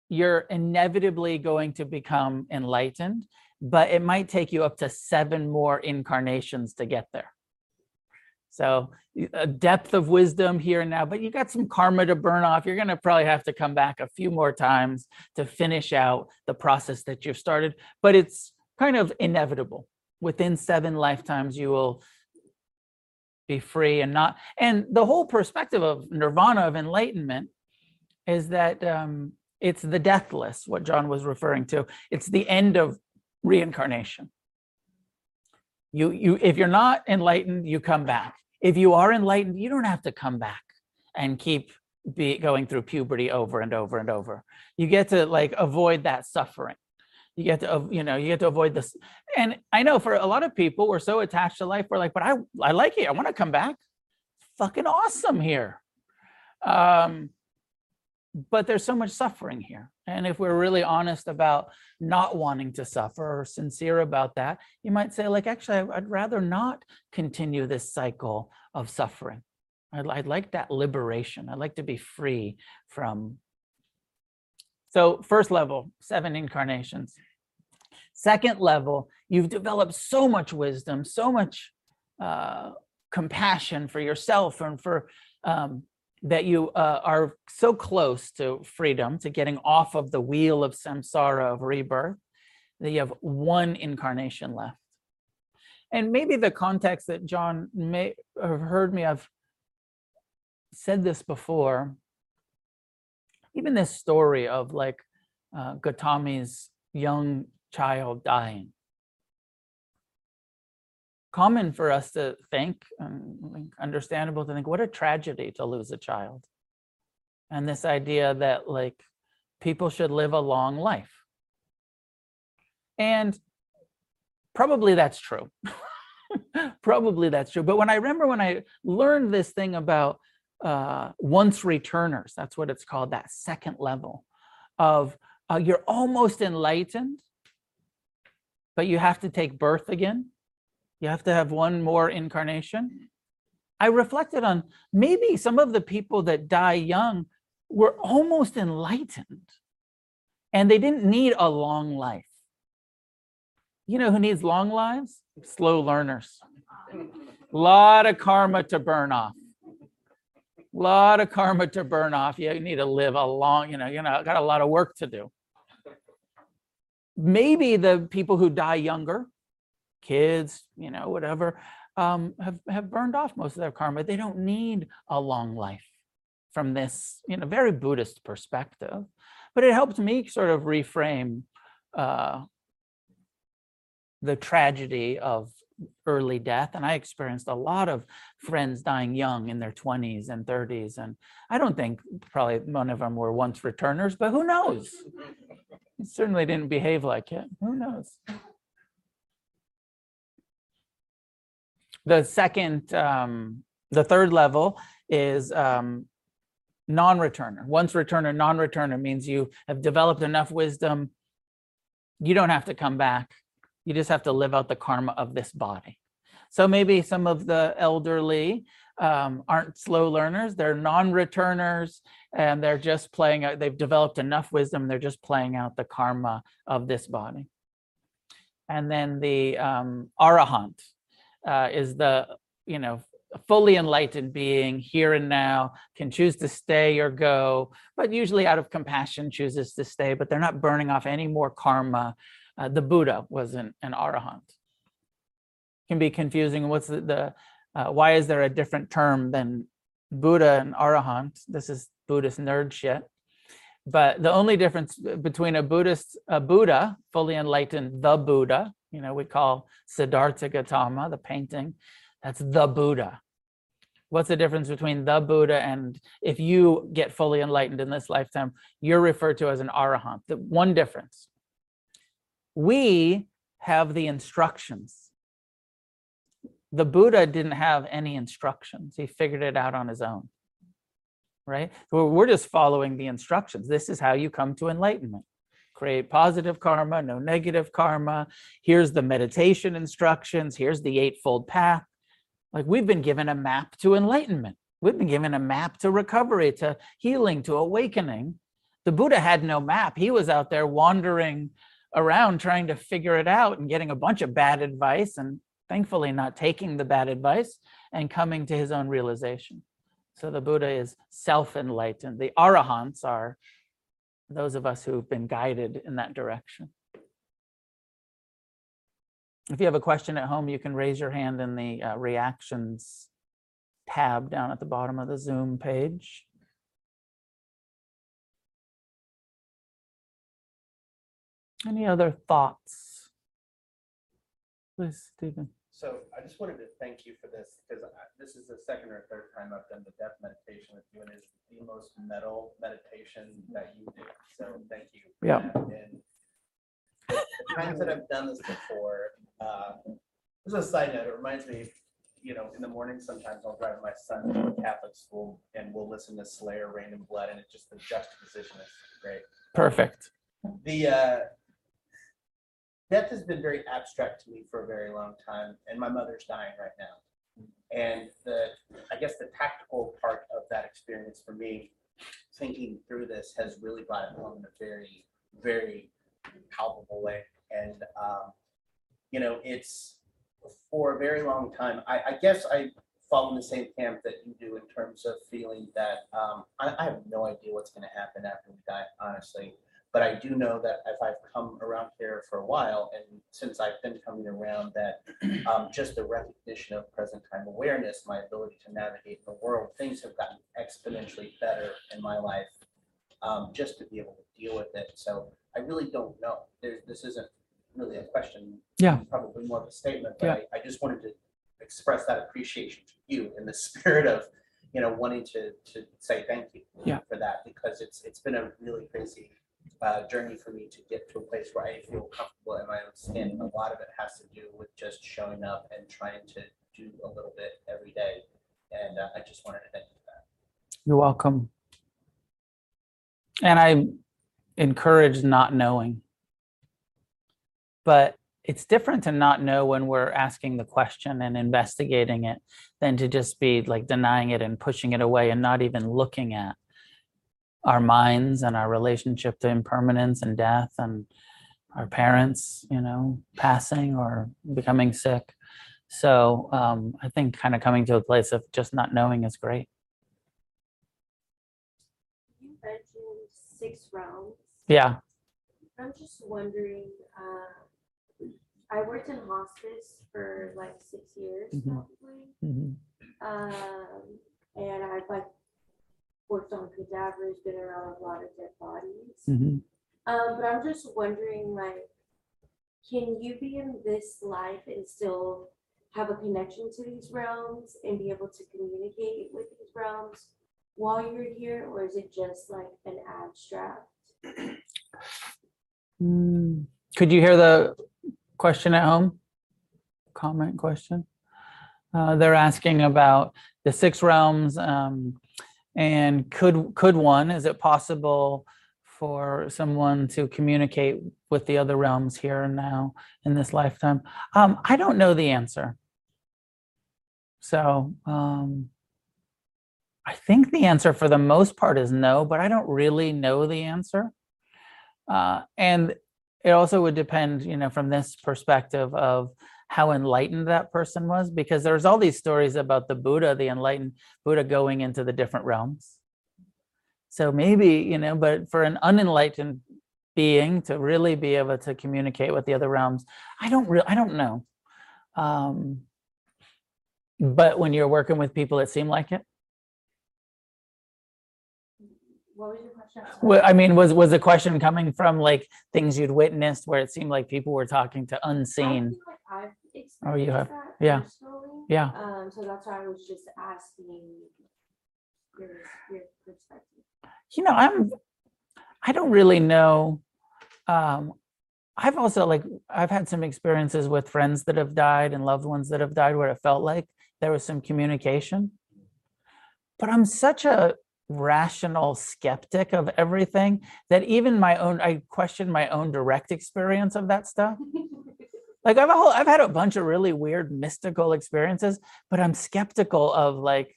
you're inevitably going to become enlightened but it might take you up to seven more incarnations to get there. So a depth of wisdom here and now, but you got some karma to burn off. You're going to probably have to come back a few more times to finish out the process that you've started, but it's kind of inevitable. Within seven lifetimes, you will be free and not. And the whole perspective of nirvana, of enlightenment, is that um, it's the deathless, what John was referring to. It's the end of reincarnation. You, you, if you're not enlightened, you come back. If you are enlightened, you don't have to come back and keep be going through puberty over and over and over. You get to like avoid that suffering. You get to, you know, you get to avoid this. And I know for a lot of people, we're so attached to life. We're like, but I, I like it. I want to come back. Fucking awesome here. Um, but there's so much suffering here. And if we're really honest about not wanting to suffer or sincere about that, you might say, like, actually, I'd rather not continue this cycle of suffering. I'd, I'd like that liberation. I'd like to be free from. So, first level, seven incarnations. Second level, you've developed so much wisdom, so much uh, compassion for yourself and for um, that you uh, are so close to freedom, to getting off of the wheel of samsara of rebirth, that you have one incarnation left. And maybe the context that John may have heard me, I've said this before. Even this story of like uh, Gautami's young child dying. Common for us to think, like, understandable to think, what a tragedy to lose a child. And this idea that like people should live a long life. And probably that's true. probably that's true. But when I remember when I learned this thing about uh, once returners, that's what it's called, that second level of uh, you're almost enlightened, but you have to take birth again. You have to have one more incarnation. I reflected on maybe some of the people that die young were almost enlightened and they didn't need a long life. You know who needs long lives? Slow learners. A lot of karma to burn off. A lot of karma to burn off. You need to live a long, you know, you know, got a lot of work to do. Maybe the people who die younger, kids, you know, whatever, um, have, have burned off most of their karma. They don't need a long life from this, you know, very Buddhist perspective. But it helped me sort of reframe uh, the tragedy of early death. And I experienced a lot of friends dying young in their 20s and 30s. And I don't think probably none of them were once returners, but who knows? Certainly didn't behave like it. Who knows? The second, um, the third level is um, non-returner. Once returner, non-returner means you have developed enough wisdom. You don't have to come back. You just have to live out the karma of this body. So maybe some of the elderly um, aren't slow learners. They're non-returners and they're just playing out, they've developed enough wisdom. They're just playing out the karma of this body. And then the um, arahant uh, is the, you know, fully enlightened being here and now can choose to stay or go, but usually out of compassion chooses to stay, but they're not burning off any more karma. Uh, the Buddha was an, an arahant. Can be confusing. What's the, the Uh, why is there a different term than Buddha and Arahant? This is Buddhist nerd shit. But the only difference between a Buddhist, a Buddha, fully enlightened, the Buddha, you know, we call Siddhartha Gautama, the painting, that's the Buddha. What's the difference between the Buddha and if you get fully enlightened in this lifetime, you're referred to as an Arahant? The one difference. We have the instructions. The Buddha didn't have any instructions. He figured it out on his own. Right? We're just following the instructions. This is how you come to enlightenment. Create positive karma, no negative karma. Here's the meditation instructions. Here's the eightfold path. Like we've been given a map to enlightenment. We've been given a map to recovery, to healing, to awakening. The Buddha had no map. He was out there wandering around trying to figure it out and getting a bunch of bad advice and thankfully not taking the bad advice and coming to his own realization. So the Buddha is self-enlightened. The arahants are those of us who've been guided in that direction. If you have a question at home, you can raise your hand in the uh, reactions tab down at the bottom of the Zoom page. Any other thoughts? Please, Stephen. So I just wanted to thank you for this, because this is the second or third time I've done the death meditation with you, and it's the most metal meditation that you do. So thank you. for Yeah. that. And the Times that I've done this before, uh, this is a side note, it reminds me, you know, in the morning, sometimes I'll drive my son to a Catholic school and we'll listen to Slayer, Raining Blood, and it's just the juxtaposition is great. Perfect. The uh, death has been very abstract to me for a very long time, and my mother's dying right now. And the, I guess the tactical part of that experience for me, thinking through this, has really brought it home in a very, very palpable way. And um, you know, it's for a very long time. I, I guess I fall in the same camp that you do in terms of feeling that um, I, I have no idea what's going to happen after we die, honestly. But I do know that if I've come around here for a while, and since I've been coming around, that um, just the recognition of present time awareness, my ability to navigate the world, things have gotten exponentially better in my life um, just to be able to deal with it. So I really don't know. There's, this isn't really a question. Yeah. Probably more of a statement, but I, I just wanted to express that appreciation to you in the spirit of, you know, wanting to, to say thank you Yeah. for that, because it's, it's been a really crazy uh, journey for me to get to a place where I feel comfortable in my own skin. A lot of it has to do with just showing up and trying to do a little bit every day. And uh, I just wanted to thank you for that. You're welcome. And I encourage not knowing. But it's different to not know when we're asking the question and investigating it than to just be like denying it and pushing it away and not even looking at our minds and our relationship to impermanence and death and our parents, you know, passing or becoming sick. So um, I think kind of coming to a place of just not knowing is great. You mentioned six realms. Yeah. I'm just wondering, uh, I worked in hospice for like six years Mhm. probably. Mhm. Um, and I've like worked on cadavers, been around a lot of dead bodies. Mhm. Um, but I'm just wondering, like, can you be in this life and still have a connection to these realms and be able to communicate with these realms while you're here, or is it just like an abstract? Mm. Could you hear the question at home? Comment question? Uh, they're asking about the six realms um, and could could one, is it possible for someone to communicate with the other realms here and now in this lifetime? Um, I don't know the answer. So um, I think the answer for the most part is no, but I don't really know the answer. Uh, and it also would depend, you know, from this perspective of how enlightened that person was, because there's all these stories about the Buddha, the enlightened Buddha going into the different realms. So maybe, you know, but for an unenlightened being to really be able to communicate with the other realms, I don't really, I don't know. Um, But when you're working with people, it seemed like it? What was your question? I'm. Well, I mean, was, was the question coming from like things you'd witnessed where it seemed like people were talking to I unseen? feel like I've Oh, you have- experienced that yeah. personally. Yeah. Um, so that's why I was just asking your, your perspective. You know, I'm, I don't really know. Um, I've also like, I've had some experiences with friends that have died and loved ones that have died where it felt like there was some communication. But I'm such a rational skeptic of everything that even my own, I question my own direct experience of that stuff. Like I've a whole, I've had a bunch of really weird mystical experiences, but I'm skeptical of like,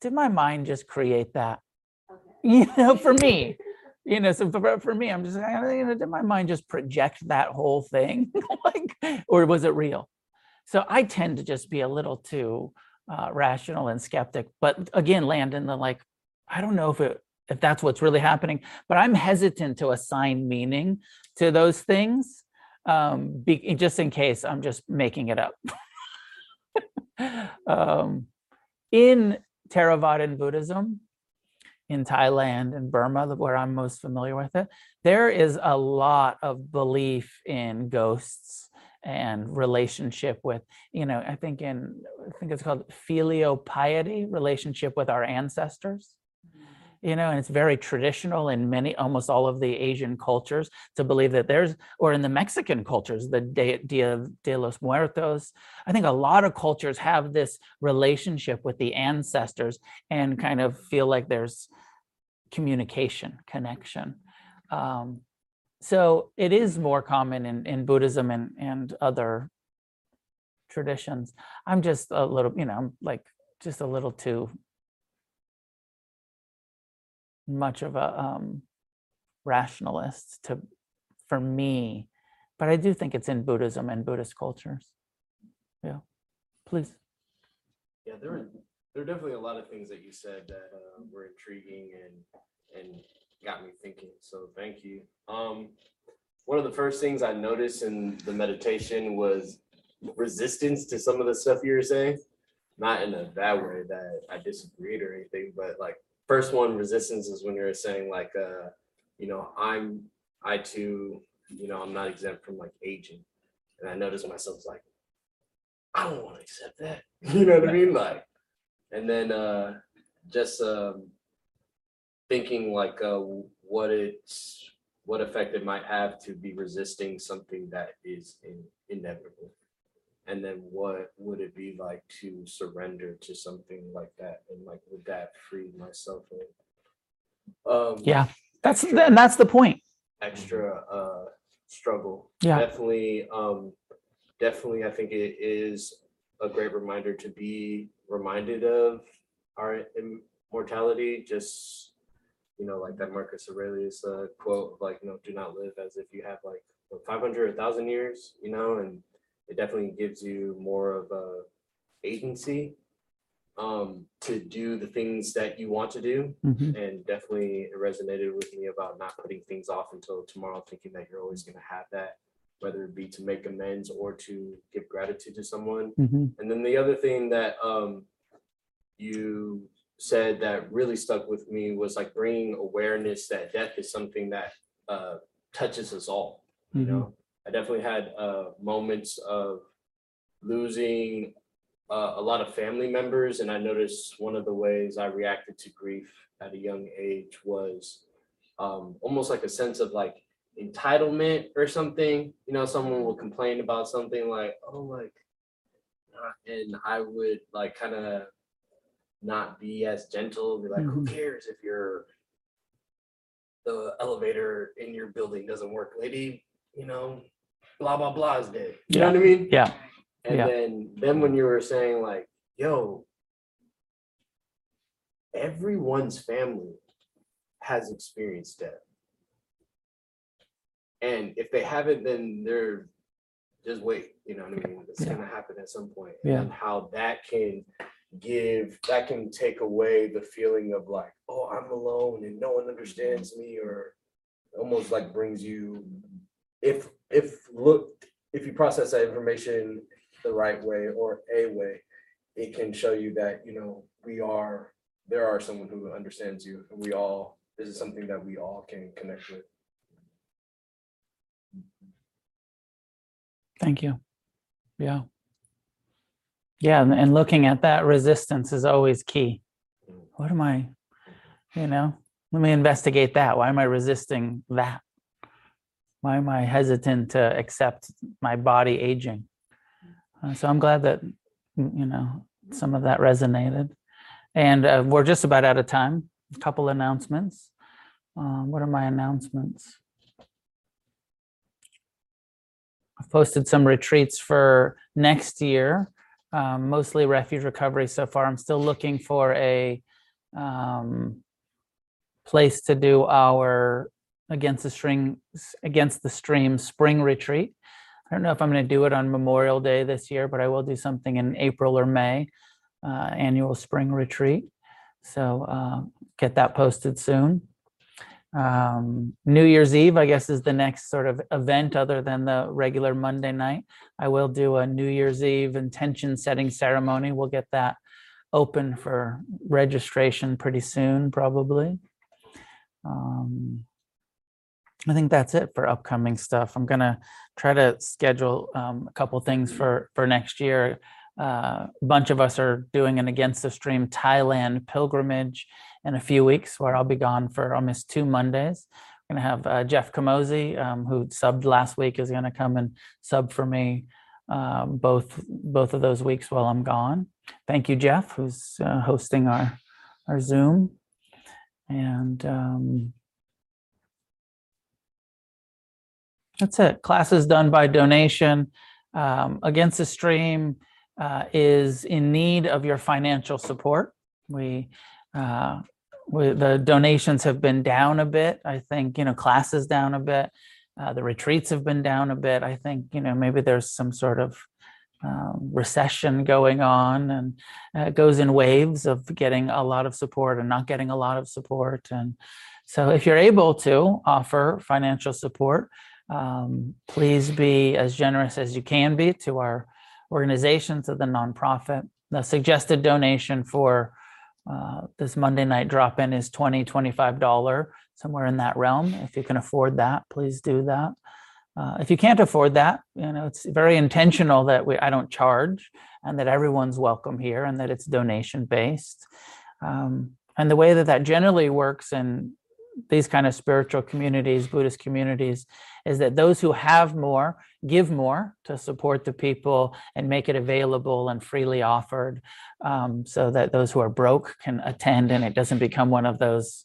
did my mind just create that? You know, for me, you know, so for, for me, I'm just, you know, did my mind just project that whole thing? like, or was it real? So I tend to just be a little too uh, rational and skeptic, but again, land in the like, I don't know if it, if that's what's really happening, but I'm hesitant to assign meaning to those things, um, be, just in case I'm just making it up. um, in Theravadan Buddhism, in Thailand and Burma, where I'm most familiar with it, there is a lot of belief in ghosts and relationship with, you know, I think in, I think it's called filial piety, relationship with our ancestors. You know, and it's very traditional in many, almost all of the Asian cultures to believe that there's, or in the Mexican cultures, the Dia, de los Muertos. I think a lot of cultures have this relationship with the ancestors and kind of feel like there's communication, connection. Um, so it is more common in, in Buddhism and, and other traditions. I'm just a little, you know, I'm like just a little too much of a um, rationalist to for me, but I do think it's in Buddhism and Buddhist cultures. Yeah, please. Yeah, there there are definitely a lot of things that you said that uh, were intriguing and and got me thinking. So thank you. Um, one of the first things I noticed in the meditation was resistance to some of the stuff you were saying. Not in a bad way that I disagreed or anything, but like first one resistance is when you're saying like uh, you know, I'm I too, you know, I'm not exempt from like aging. And I noticed myself like, I don't want to accept that. You know what I mean? Like, and then uh just um thinking like uh what it's what effect it might have to be resisting something that is in, inevitable. And then what would it be like to surrender to something like that? And like would that free myself of um Yeah, that's extra- and that's the point. extra uh struggle. Yeah. Definitely, um, definitely, I think it is a great reminder to be reminded of our immortality, just, you know, like that Marcus Aurelius uh quote, like, you know, do not live as if you have like five hundred or thousand years, you know, and it definitely gives you more of a agency um to do the things that you want to do Mhm. and definitely it resonated with me about not putting things off until tomorrow, thinking that you're always gonna have that, whether it be to make amends or to give gratitude to someone. Mhm. And then the other thing that um you said that really stuck with me was like bringing awareness that death is something that uh touches us all. You Mhm. know, I definitely had uh moments of losing uh, a lot of family members, and I noticed one of the ways I reacted to grief at a young age was um, almost like a sense of like entitlement or something. You know, someone will complain about something like, "Oh, like," and I would like kind of not be as gentle, be like, "Who Mhm. cares if your the elevator in your building doesn't work, lady?" You know, blah blah blah is dead. You know what I mean? Yeah, And Yeah. then, then when you were saying like, yo, everyone's family has experienced death. And if they haven't, then they're just wait, you know what I mean? It's Yeah. gonna happen at some point. Yeah. And how that can give, that can take away the feeling of like, oh, I'm alone and no one understands me, or almost like brings you, if, if look, if you process that information the right way or a way, it can show you that, you know, we are, there are someone who understands you and we all, this is something that we all can connect with. Thank you. Yeah. Yeah, and, and looking at that resistance is always key. Mm. What am I, you know, let me investigate that. Why am I resisting that? Why am I hesitant to accept my body aging? Uh, so I'm glad that, you know, some of that resonated. And uh, we're just about out of time. A couple announcements. Uh, what are my announcements? I've posted some retreats for next year, um, mostly refuge recovery so far. I'm still looking for a um, place to do our against the string against the stream spring retreat. I don't know if I'm going to do it on Memorial Day this year, but I will do something in April or May uh, annual spring retreat. So uh, get that posted soon. Um, New Year's Eve, I guess, is the next sort of event other than the regular Monday night. I will do a New Year's Eve intention setting ceremony. We'll get that open for registration pretty soon, probably. Um, I think that's it for upcoming stuff. I'm gonna try to schedule um, a couple things for for next year. Uh, a bunch of us are doing an Against the Stream Thailand pilgrimage in a few weeks, where I'll be gone for almost two Mondays. I'm gonna have uh, Jeff Kamosi, um, who subbed last week, is gonna come and sub for me um, both both of those weeks while I'm gone. Thank you, Jeff, who's uh, hosting our our Zoom, and. That's it. Classes done by donation. Um, Against the Stream uh, is in need of your financial support. We, uh, we, the donations have been down a bit. I think, you know, classes down a bit. Uh, the retreats have been down a bit. I think, you know, maybe there's some sort of um, recession going on and uh, it goes in waves of getting a lot of support and not getting a lot of support. And so if you're able to offer financial support, um, please be as generous as you can be to our organization, to the nonprofit. The suggested donation for uh, this Monday night drop in is $20, $25, somewhere in that realm. If you can afford that, please do that. Uh, if you can't afford that, you know, it's very intentional that we, I don't charge and that everyone's welcome here and that it's donation based. Um, and the way that that generally works in these kind of spiritual communities, Buddhist communities, is that those who have more give more to support the people and make it available and freely offered um, so that those who are broke can attend and it doesn't become one of those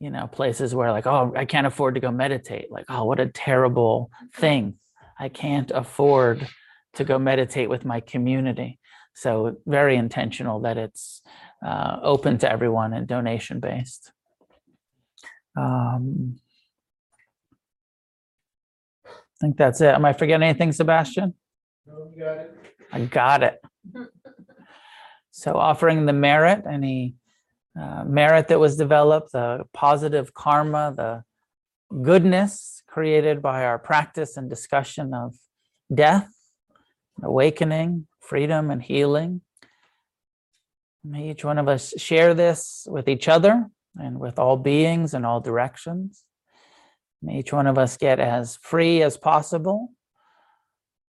you know places where like oh i can't afford to go meditate. Like oh what a terrible thing. I can't afford to go meditate with my community. So very intentional that it's uh, open to everyone and donation based um, I think that's it. Am I forgetting anything, Sebastian? No, you got it. I got it. So offering the merit, any uh, merit that was developed, the positive karma, the goodness created by our practice and discussion of death, awakening, freedom, and healing. May each one of us share this with each other and with all beings in all directions. May each one of us get as free as possible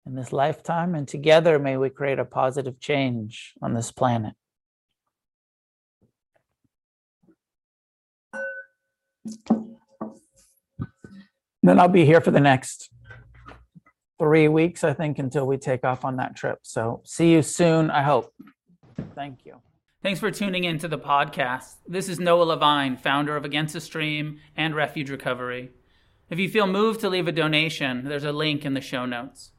in this lifetime, and together may we create a positive change on this planet. Then I'll be here for the next three weeks, I think, until we take off on that trip. So see you soon, I hope. Thank you. Thanks for tuning in to the podcast. This is Noah Levine, founder of Against the Stream and Refuge Recovery. If you feel moved to leave a donation, there's a link in the show notes.